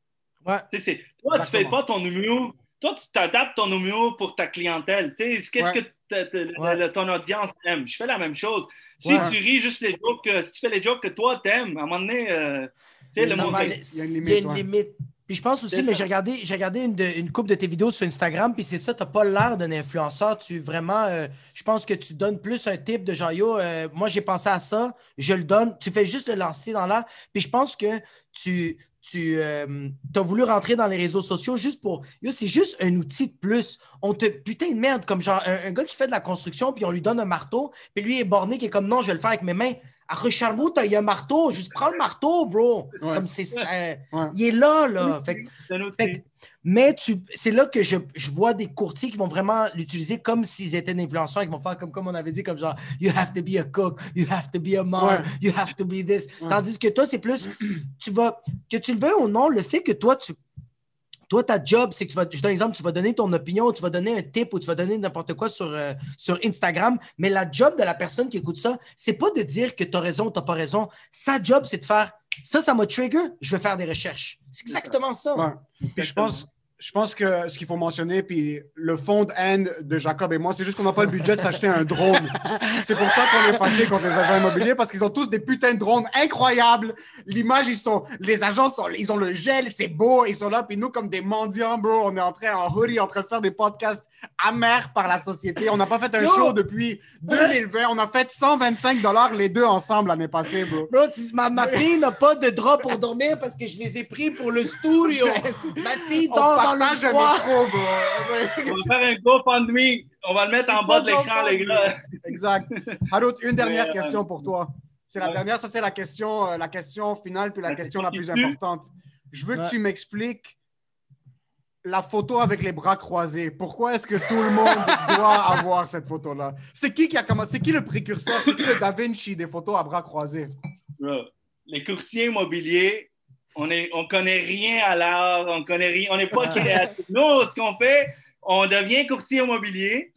Ouais. Toi, tu fais Exactement. pas ton numéro, toi, tu t'adaptes ton numéro pour ta clientèle. Tu sais, qu'est-ce Ouais. que Ouais. ton audience aime? Je fais la même chose. Si tu ris juste les jokes, que- si tu fais les jokes que toi t'aimes, à un moment donné, euh, tu sais, le monde. Il y a une limite. Puis je pense aussi, mais j'ai regardé, j'ai regardé une, de- une couple de tes vidéos sur Instagram, puis c'est ça, tu n'as pas l'air d'un influenceur. Tu vraiment, euh, je pense que tu donnes plus un type de genre, yo, euh, moi j'ai pensé à ça, je le donne. Tu fais juste le lancer dans l'air. Puis je pense que tu, tu as voulu rentrer dans les réseaux sociaux juste pour. Yo, c'est juste un outil de plus. On te. Putain de merde, comme genre un, un gars qui fait de la construction, puis on lui donne un marteau, puis lui est borné, qui est comme non, je vais le faire avec mes mains. À Charbon, il y a un marteau, juste prends le marteau, bro. Ouais. Comme c'est ça. Ouais. Il est là, là. Fait que- C'est un outil. fait que- mais tu, c'est là que je, je vois des courtiers qui vont vraiment l'utiliser comme s'ils étaient des influenceurs, qui vont faire comme, comme on avait dit, comme genre, you have to be a cook, you have to be a mom, Ouais. you have to be this. Ouais. Tandis que toi, c'est plus, tu vas, que tu le veux ou non, le fait que toi, tu, toi, ta job, c'est que tu vas, je donne un exemple, tu vas donner ton opinion, tu vas donner un tip ou tu vas donner n'importe quoi sur, euh, sur Instagram, mais la job de la personne qui écoute ça, c'est pas de dire que tu as raison ou tu n'as pas raison. Sa job, c'est de faire, ça, ça m'a trigger, je vais faire des recherches. C'est exactement ça. Ouais. Puis je pense, je pense que ce qu'il faut mentionner, puis le fond end de Jacob et moi, c'est juste qu'on n'a pas le budget de s'acheter un drone. C'est pour ça qu'on est fâché contre les agents immobiliers parce qu'ils ont tous des putains de drones incroyables. L'image, ils sont, les agents sont, ils ont le gel, c'est beau, ils sont là, puis nous comme des mendiants, bro, on est en train en hoodie, en train de faire des podcasts amers par la société. On n'a pas fait un show depuis 2020. On a fait 125 dollars les deux ensemble l'année passée, bro. Bro, tu- ma, ma fille n'a pas de drap pour dormir parce que je les ai pris pour le studio. ma fille dort partage un micro, bro. On va faire un GoFundMe. On va le mettre en bas de l'écran, les gars. Exact. Harout, une dernière Mais, question pour toi. C'est la dernière, ça c'est la question, euh, la question finale, puis la, La question la plus importante. Je veux Ouais. que tu m'expliques la photo avec les bras croisés. Pourquoi est-ce que tout le monde doit avoir cette photo-là? C'est qui qui a commencé? C'est qui le précurseur? C'est qui le Da Vinci des photos à bras croisés? Bro, Les courtiers immobiliers, on est, on connaît rien à l'art, on connaît rien, on n'est pas créatifs. Nous, ce qu'on fait, on devient courtier immobilier,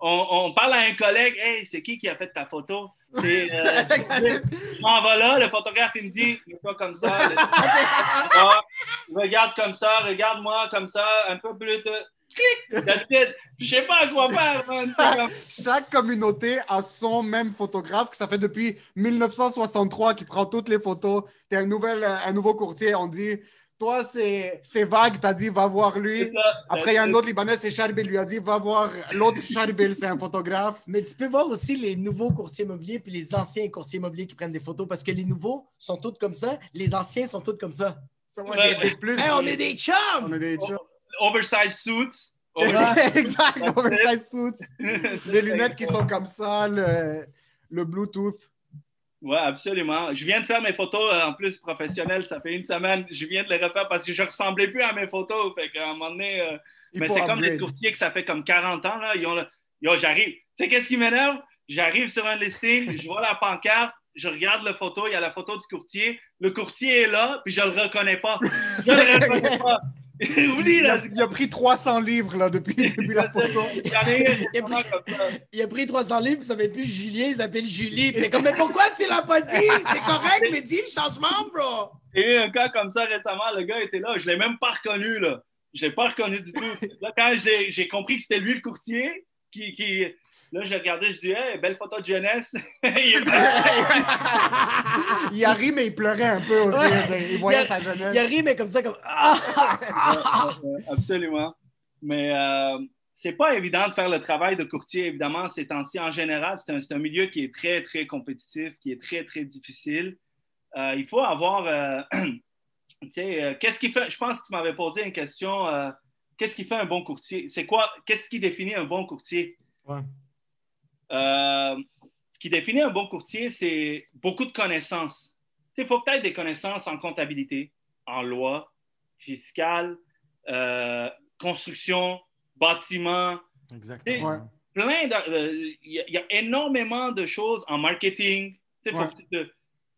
on, on parle à un collègue, hey, c'est qui qui a fait ta photo? Euh, je m'en vais là, le photographe, il me dit, mets-toi comme ça. Ah, regarde comme ça, regarde-moi comme ça, un peu plus de. Clic! That's it. Je sais pas à quoi faire, Chaque communauté a son même photographe, que ça fait depuis 1963 qui prend toutes les photos. Tu es un, nouvel, euh, un nouveau courtier, on dit toi, c'est c'est vague, t'as dit va voir lui. Ça. Après, il y a un autre Libanais, c'est Charbil, lui a dit va voir l'autre Charbil, c'est un photographe. Mais tu peux voir aussi les nouveaux courtiers immobiliers puis les anciens courtiers immobiliers qui prennent des photos parce que les nouveaux sont tous comme ça, les anciens sont tous comme ça. C'est moi des, des plus. Hey, on est des chums! On est des chums. Oversized suits. exact, oversize suits. Les lunettes qui sont comme ça, le, le Bluetooth. Oui, absolument. Je viens de faire mes photos euh, en plus professionnelles. Ça fait une semaine. Je viens de les refaire parce que je ressemblais plus à mes photos. Fait qu'à un moment donné, euh, mais c'est comme les courtiers que ça fait comme 40 ans. Là, ils ont le- Yo, j'arrive. Tu sais, qu'est-ce qui m'énerve? J'arrive sur un listing, je vois la pancarte, je regarde la photo, il y a la photo du courtier. Le courtier est là, puis je le reconnais pas. Je le reconnais pas. Oublie, Il a, il a pris 300 livres là, depuis, depuis la photo. Il a pris, comme ça. il a pris 300 livres, il s'appelle plus Julien, il s'appelle Julie. T'es comme, mais pourquoi tu l'as pas dit? C'est correct, mais dis le changement, bro! J'ai eu un cas comme ça récemment, le gars était là, je l'ai même pas reconnu, là. Je l'ai pas reconnu du tout. Là, quand j'ai j'ai compris que c'était lui le courtier, qui, qui... là, j'ai regardé, je dis, hey, belle photo de jeunesse. Il Il a ri, mais il pleurait un peu aussi. Ouais. Il voyait Il a- sa jeunesse. Il a ri, mais comme ça, comme. Ah! Absolument. Mais euh, c'est pas évident de faire le travail de courtier, évidemment, ces temps-ci. En général, c'est un, c'est un milieu qui est très, très compétitif, qui est très, très difficile. Euh, il faut avoir. euh, tu sais, euh, qu'est-ce qui fait. Je pense que tu m'avais posé une question. euh, qu'est-ce qui fait un bon courtier? C'est quoi? Qu'est-ce qui définit un bon courtier? Ouais. Euh, ce qui définit un bon courtier, c'est beaucoup de connaissances. Il faut que tu aies des connaissances en comptabilité, en loi, fiscale, euh, construction, bâtiment, Exactement. Plein de- euh, Il y, a- il y a énormément de choses en marketing, Ouais. te-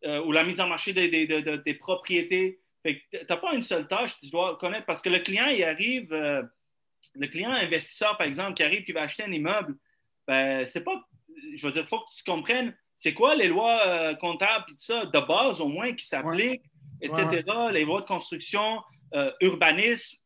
euh, ou la mise en marché des, des- de- de- des propriétés. Tu n'as pas une seule tâche, tu dois connaître parce que le client, il arrive, euh, le client investisseur, par exemple, qui arrive, qui va acheter un immeuble, ben, c'est pas, je veux dire, il faut que tu comprennes c'est quoi les lois euh, comptables et tout ça, de base au moins, qui s'appliquent, etc., les lois de construction, euh, urbanisme,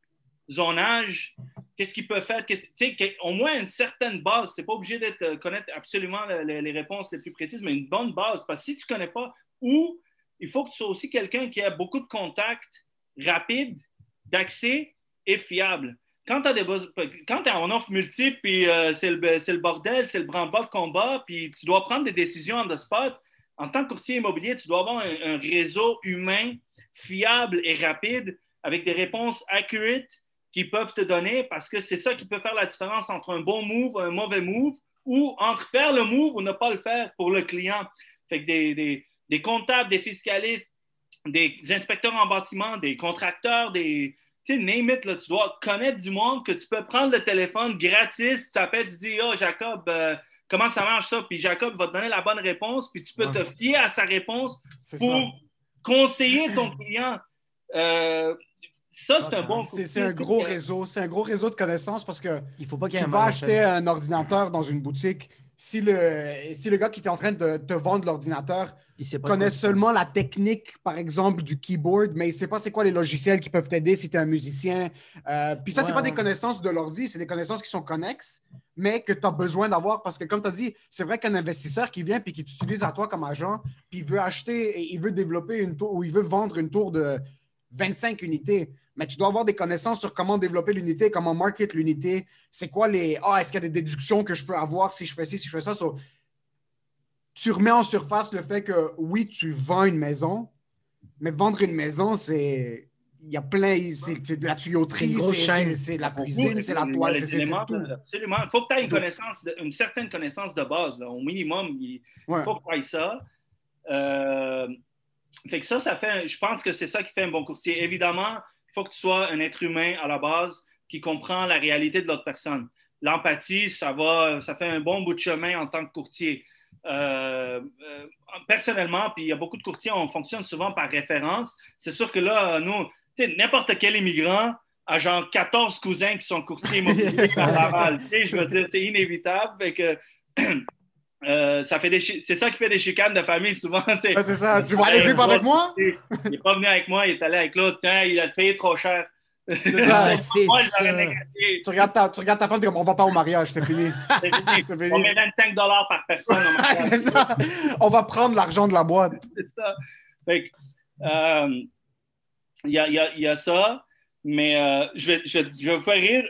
zonage, qu'est-ce qu'il peut faire, tu sais, qu'au moins une certaine base. Tu n'es pas obligé de euh, connaître absolument le- le- les réponses les plus précises, mais une bonne base. Parce que si tu ne connais pas, ou il faut que tu sois aussi quelqu'un qui a beaucoup de contacts rapides, d'accès et fiables. Quand tu as des en offre multiple, puis euh, c'est le, le bordel, c'est le branle-bas de combat, puis tu dois prendre des décisions on the spot, en tant que courtier immobilier, tu dois avoir un, réseau humain fiable et rapide avec des réponses accurate qu'ils peuvent te donner parce que c'est ça qui peut faire la différence entre un bon move, un mauvais move ou entre faire le move ou ne pas le faire pour le client. Fait que des, des comptables, des fiscalistes, des inspecteurs en bâtiment, des contracteurs, des. Tu sais, name it, là, tu dois connaître du monde que tu peux prendre le téléphone gratis, tu t'appelles, tu dis, oh Jacob, euh, comment ça marche ça? Puis Jacob va te donner la bonne réponse, puis tu peux te fier à sa réponse pour ça. conseiller ton client. Euh, ça, c'est un bon C'est c'est un gros réseau. C'est un gros réseau de connaissances parce que Il faut pas qu'il y ait tu vas acheter un ordinateur dans une boutique. Si le, si le gars qui est en train de te vendre l'ordinateur pas connaît seulement la technique, par exemple, du keyboard, mais il ne sait pas c'est quoi les logiciels qui peuvent t'aider si tu es un musicien. Euh, Puis ça, c'est Ouais, pas ouais. des connaissances de l'ordi, c'est des connaissances qui sont connexes, mais que tu as besoin d'avoir parce que, comme tu as dit, c'est vrai qu'un investisseur qui vient puis qui t'utilise à toi comme agent, puis il veut acheter et il veut développer une tour ou il veut vendre une tour de 25 unités. Mais tu dois avoir des connaissances sur comment développer l'unité, comment market l'unité. C'est quoi les. Ah, est-ce qu'il y a des déductions que je peux avoir si je fais ci, si je fais ça? So, tu remets en surface le fait que oui, tu vends une maison, mais vendre une maison, c'est. Il y a plein. C'est de la tuyauterie, c'est- c'est la cuisine, c'est la Il y a toile, c'est tout. Absolument. Il faut que tu aies une connaissance, de- une certaine connaissance de base. là. Au minimum, il Ouais. faut que tu aies ça. Euh, fait que ça, ça fait, je pense que c'est ça qui fait un bon courtier. Évidemment, faut que tu sois un être humain à la base qui comprend la réalité de l'autre personne. L'empathie, ça va, ça fait un bon bout de chemin en tant que courtier. Euh, euh, personnellement, puis il y a beaucoup de courtiers, on fonctionne souvent par référence. C'est sûr que là, nous, n'importe quel immigrant a genre 14 cousins qui sont courtiers immobiliers à Laval. Je veux dire, c'est inévitable. Fait euh, ça fait des c'est ça qui fait des chicanes de famille souvent. Ouais, c'est ça. Tu vas aller vivre avec moi? Il n'est pas venu avec moi, il est allé avec l'autre. Il a payé trop cher. Moi, ça. négocié. Tu regardes, ta, tu regardes ta femme, tu dis, on va pas au mariage, c'est fini. C'est fini. On met 25 par personne. ça. On va prendre l'argent de la boîte. c'est ça. Fait que, euh, il y a, il y a- il y a ça, mais euh, je, vais, je, vais- je vais vous faire rire.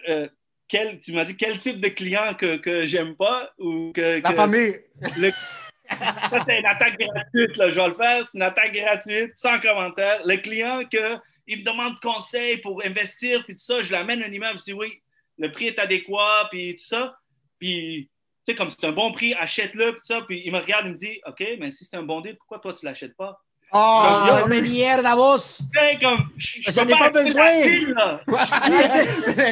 Quel, tu m'as dit quel type de client que, que j'aime pas ou que. La que- famille. le- Ça, c'est une attaque gratuite, là. je vais le faire. C'est une attaque gratuite, sans commentaire. Le client que il me demande conseil pour investir, puis tout ça, je l'amène un immeuble, je dis oui, le prix est adéquat, puis tout ça. Puis, tu sais, comme c'est un bon prix, achète-le, puis tout ça. Puis il me regarde, il me dit, OK, mais si c'est un bon deal, pourquoi toi, tu l'achètes pas? Oh, Ah, mais mierda, vos! Tu sais, comme, je, je J'en peux ai pas acheter besoin. la ville, là.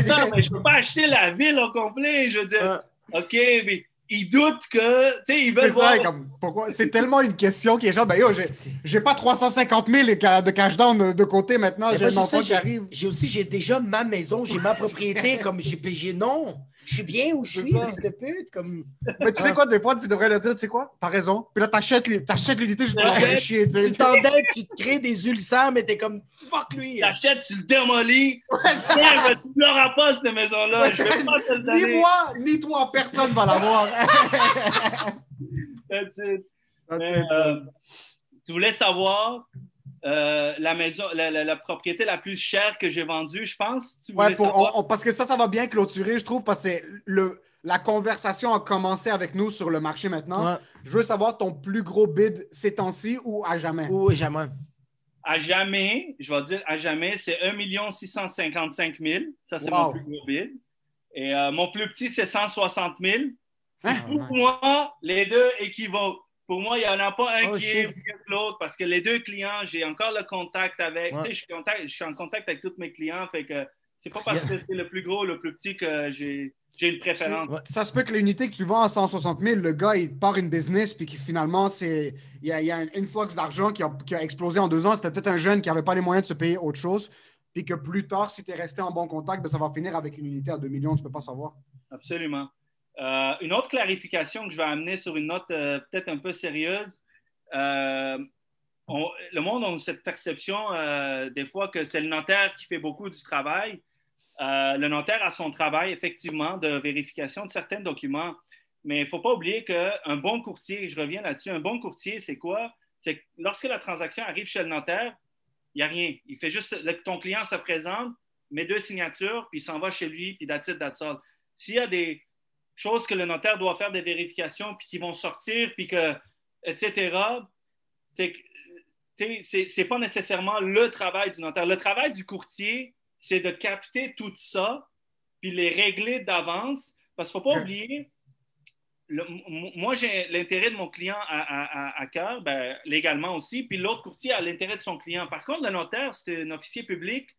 Non, mais je peux pas acheter la ville au complet. Je veux dire, OK, mais ils doutent que, tu sais, ils veulent C'est voir. ça, comme, pourquoi? C'est tellement une question qui est genre, ben yo, j'ai- j'ai pas 350 000 de ca- de cash down de, côté maintenant, j'ai enfant qui arrive. J'ai aussi, j'ai déjà ma maison, j'ai ma propriété, comme j'ai j'ai- non, je suis bien où je suis, fils de pute, comme. Mais tu sais quoi, des fois, tu devrais le dire, tu sais quoi, t'as raison. Puis là, t'achètes les- t'achètes l'unité juste pour faire chier, tu t'endettes, tu te crées des ulcères, mais t'es comme fuck lui. T'achètes, tu le démolis. Mais tu l'auras pas, cette maison-là. Je vais pas te le Ni moi, ni toi, personne va l'avoir. That's it. That's Mais, it. euh, tu voulais savoir euh, la maison, la, la- la propriété la plus chère que j'ai vendue, je pense. Tu Ouais, voulais pour- savoir? on- on- parce que ça, ça va bien clôturer, je trouve, parce que le, la conversation a commencé avec nous sur le marché maintenant. Ouais. Je veux savoir ton plus gros bid ces temps-ci ou à jamais? Oui, jamais. À jamais, je vais dire à jamais, c'est 1 655 000. Ça, c'est Wow. mon plus gros bid. Et euh, mon plus petit, c'est 160 000. Hein? Pour moi, les deux équivalent. Pour moi, il n'y en a pas un Oh, qui est mieux que l'autre parce que les deux clients, j'ai encore le contact avec. Ouais. Tu sais, je suis, contact- je suis en contact avec tous mes clients. Fait que c'est pas parce que c'est le plus gros ou le plus petit que j'ai j'ai une préférence. Ça se peut que l'unité que tu vends à 160 000, le gars, il part une business, puis qui finalement, c'est il y a, il y a un influx d'argent qui a, qui a explosé en deux ans. C'était peut-être un jeune qui n'avait pas les moyens de se payer autre chose, puis que plus tard, si tu es resté en bon contact, ben, ça va finir avec une unité à 2 millions, tu peux pas savoir. Absolument. Euh, une autre clarification que je vais amener sur une note euh, peut-être un peu sérieuse. Euh, le monde a cette perception des fois que c'est le notaire qui fait beaucoup du travail. Le notaire a son travail, effectivement, de vérification de certains documents. Mais il ne faut pas oublier qu'un bon courtier, je reviens là-dessus, un bon courtier, c'est quoi? C'est que lorsque la transaction arrive chez le notaire, il n'y a rien. Il fait juste, le- ton client se présente, met deux signatures, puis il s'en va chez lui, puis that's it, that's all. S'il y a des choses que le notaire doit faire des vérifications, puis qui vont sortir, puis que, etc., c'est c'est- pas nécessairement le travail du notaire. Le travail du courtier, c'est de capter tout ça, puis les régler d'avance, parce qu'il ne faut pas oublier, le- moi, j'ai l'intérêt de mon client à, à- à- à cœur, ben, légalement aussi, puis l'autre courtier a l'intérêt de son client. Par contre, le notaire, c'est un officier public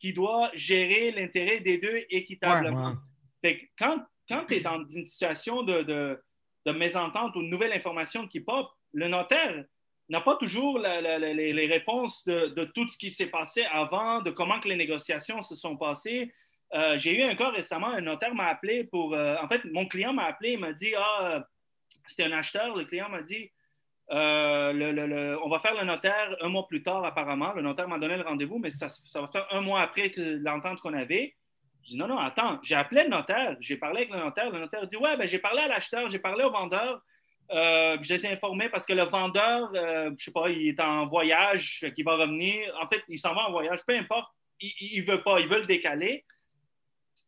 qui doit gérer l'intérêt des deux équitablement. Ouais, ouais. Fait que quand, quand tu es dans une situation de, de, de mésentente ou de nouvelle information qui pop, le notaire n'a pas toujours les, réponses de, de tout ce qui s'est passé avant, de comment que les négociations se sont passées. Euh, J'ai eu un cas récemment, un notaire m'a appelé pour... euh, en fait, mon client m'a appelé, il m'a dit, ah, c'était un acheteur, le client m'a dit, euh, le- le- le- on va faire le notaire un mois plus tard apparemment. Le notaire m'a donné le rendez-vous, mais ça, ça va faire un mois après l'entente qu'on avait. Je dis non, non, attends, j'ai appelé le notaire, j'ai parlé avec le notaire. Le notaire dit Ouais, ben, j'ai parlé à l'acheteur, j'ai parlé au vendeur. Euh, je les ai informés parce que le vendeur, euh, je sais pas, il est en voyage, qu'il va revenir. En fait, il s'en va en voyage, peu importe, il ne veut pas, il veut le décaler.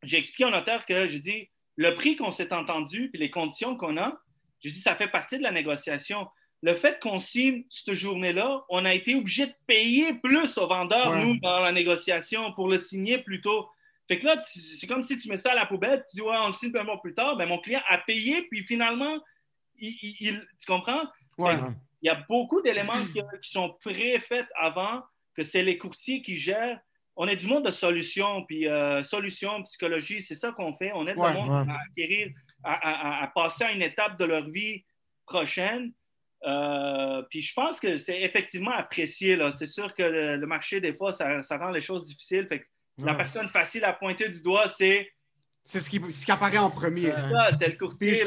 J'ai expliqué au notaire que j'ai dit le prix qu'on s'est entendu puis les conditions qu'on a, j'ai dit ça fait partie de la négociation. Le fait qu'on signe cette journée-là, on a été obligé de payer plus au vendeur, Ouais. nous, dans la négociation, pour le signer plus tôt. Fait que là, c'est comme si tu mets ça à la poubelle, tu dis, ouais, on le signe un mois plus tard. Ben, mon client a payé, puis finalement, il, il- il- tu comprends? Ouais. Il y a beaucoup d'éléments qui, qui sont préfaits avant, que c'est les courtiers qui gèrent. On est du monde de solutions, puis euh, solutions, psychologie, c'est ça qu'on fait. On aide Ouais, le monde ouais. à acquérir, à, à- à- à passer à une étape de leur vie prochaine. Euh, puis je pense que c'est effectivement apprécié. C'est sûr que le, le marché, des fois, ça, ça rend les choses difficiles. Fait que La Ouais. personne facile à pointer du doigt, c'est C'est ce qui, ce qui apparaît en premier. C'est le courtier. Puis je,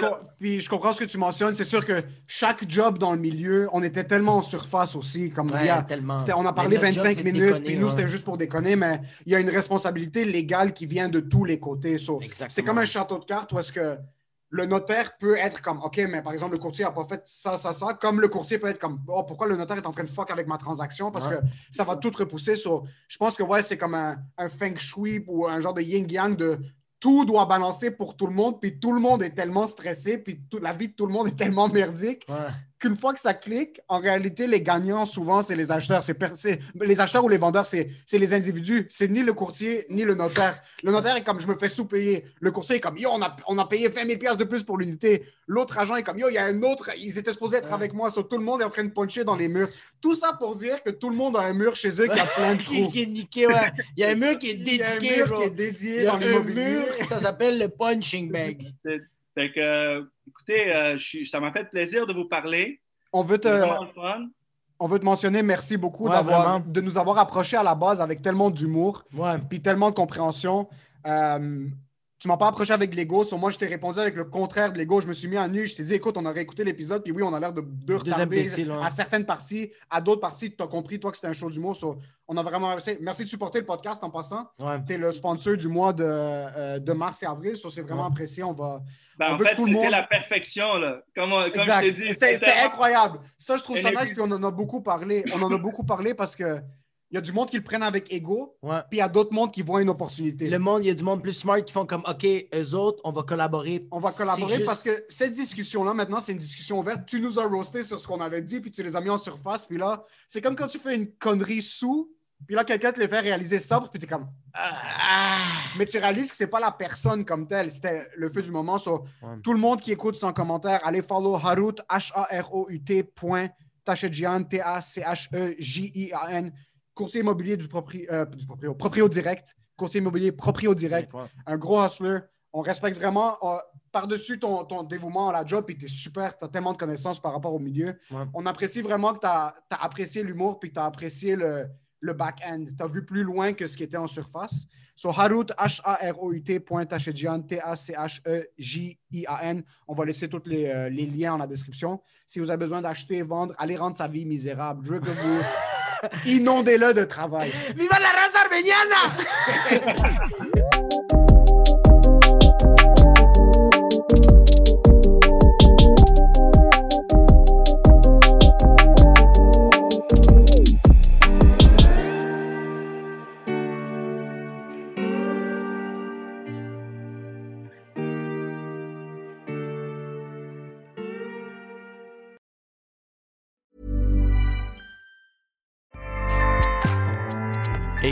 puis comprends ce que tu mentionnes. C'est sûr que chaque job dans le milieu, on était tellement en surface aussi. Comme Ouais, il y a- tellement. c'était- on a parlé notre job, 25 c'est de minutes, déconner, puis nous, ouais. c'était juste pour déconner, mais il y a une responsabilité légale qui vient de tous les côtés. So, c'est comme un château de cartes où est-ce que le notaire peut être comme, OK, mais par exemple, le courtier n'a pas fait ça, ça, ça. Comme le courtier peut être comme, oh, pourquoi le notaire est en train de fuck avec ma transaction? Parce Ouais. que ça va tout repousser. sur je pense que, ouais, c'est comme un, un feng shui ou un genre de yin-yang de tout doit balancer pour tout le monde, puis tout le monde est tellement stressé, puis tout- la vie de tout le monde est tellement merdique Ouais. Qu'une fois que ça clique, en réalité, les gagnants, souvent, c'est les acheteurs. C'est les acheteurs ou les vendeurs, c'est c'est les individus. C'est ni le courtier, ni le notaire. Le notaire est comme, je me fais sous-payer. Le courtier est comme, yo, on a, on a payé 20 000 piastres de plus pour l'unité. L'autre agent est comme, yo, il y a un autre, ils étaient supposés être avec moi. So, tout le monde est en train de puncher dans les murs. Tout ça pour dire que tout le monde a un mur chez eux qui a plein de trous. qui est niqué, ouais. Il y a un mur qui est Il y a un dédié, mur bro. qui est dédié dans l'immobilier. mur, ça s'appelle le punching bag. Fait que, euh, écoutez, euh, je ça m'a fait plaisir de vous parler. On veut te, on veut mentionner merci beaucoup Ouais, d'avoir, vraiment. de nous avoir approchés à la base avec tellement d'humour. Ouais. puis tellement de compréhension. Euh, tu m'as pas approché avec l'ego. Sur moi, je t'ai répondu avec le contraire de l'ego. Je me suis mis en nu. Je t'ai dit, écoute, on aurait écouté l'épisode, puis oui, on a l'air de, de retarder imbéciles, ouais. à certaines parties. À d'autres parties, tu as compris, toi, que c'était un show d'humour. So, on a vraiment. Merci de supporter le podcast en passant. Ouais. Tu es le sponsor du mois de, euh, de mars et avril. So, c'est vraiment Ouais. apprécié. On va. Ben, on en veut fait, que tout le c'était monde- la perfection. Là. Comme, on- comme Exact. je t'ai dit. C'était incroyable. Ça, je trouve ça nice, puis on en a beaucoup parlé. On en a beaucoup parlé parce que. Il y a du monde qui le prennent avec ego, Ouais. puis il y a d'autres mondes qui voient une opportunité. Le monde, il y a du monde plus smart qui font comme, OK, eux autres, on va collaborer. On va collaborer parce que cette discussion-là, maintenant, c'est une discussion ouverte. Tu nous as roasté sur ce qu'on avait dit, puis tu les as mis en surface. Puis là, c'est comme quand tu fais une connerie sous, puis là, quelqu'un te les fait réaliser sobre, puis tu es comme. Ah! Mais tu réalises que c'est pas la personne comme telle, c'était le feu du moment. So, Ouais. Tout le monde qui écoute sans commentaire, allez follow Harut, H-A-R-O-U-T, point, Tachejian, T-A-C-H-E-J-I-A-N, courtier immobilier du proprio, euh, du proprio, proprio direct, courtier immobilier proprio direct un gros hustler. On respecte vraiment euh, par-dessus ton, ton dévouement à la job, puis tu es super, tu as tellement de connaissances par rapport au milieu. Ouais. On apprécie vraiment que tu as, apprécié l'humour, puis tu as apprécié le, le back-end. Tu as vu plus loin que ce qui était en surface. So, Harut, H-A-R-O-U-T, point Tachejian, T-A-C-H-E-J-I-A-N. On va laisser tous les, euh, les liens en la description. Si vous avez besoin d'acheter, vendre, allez rendre sa vie misérable. Je veux que vous inondez-le de travail. Viva la raza armeniana!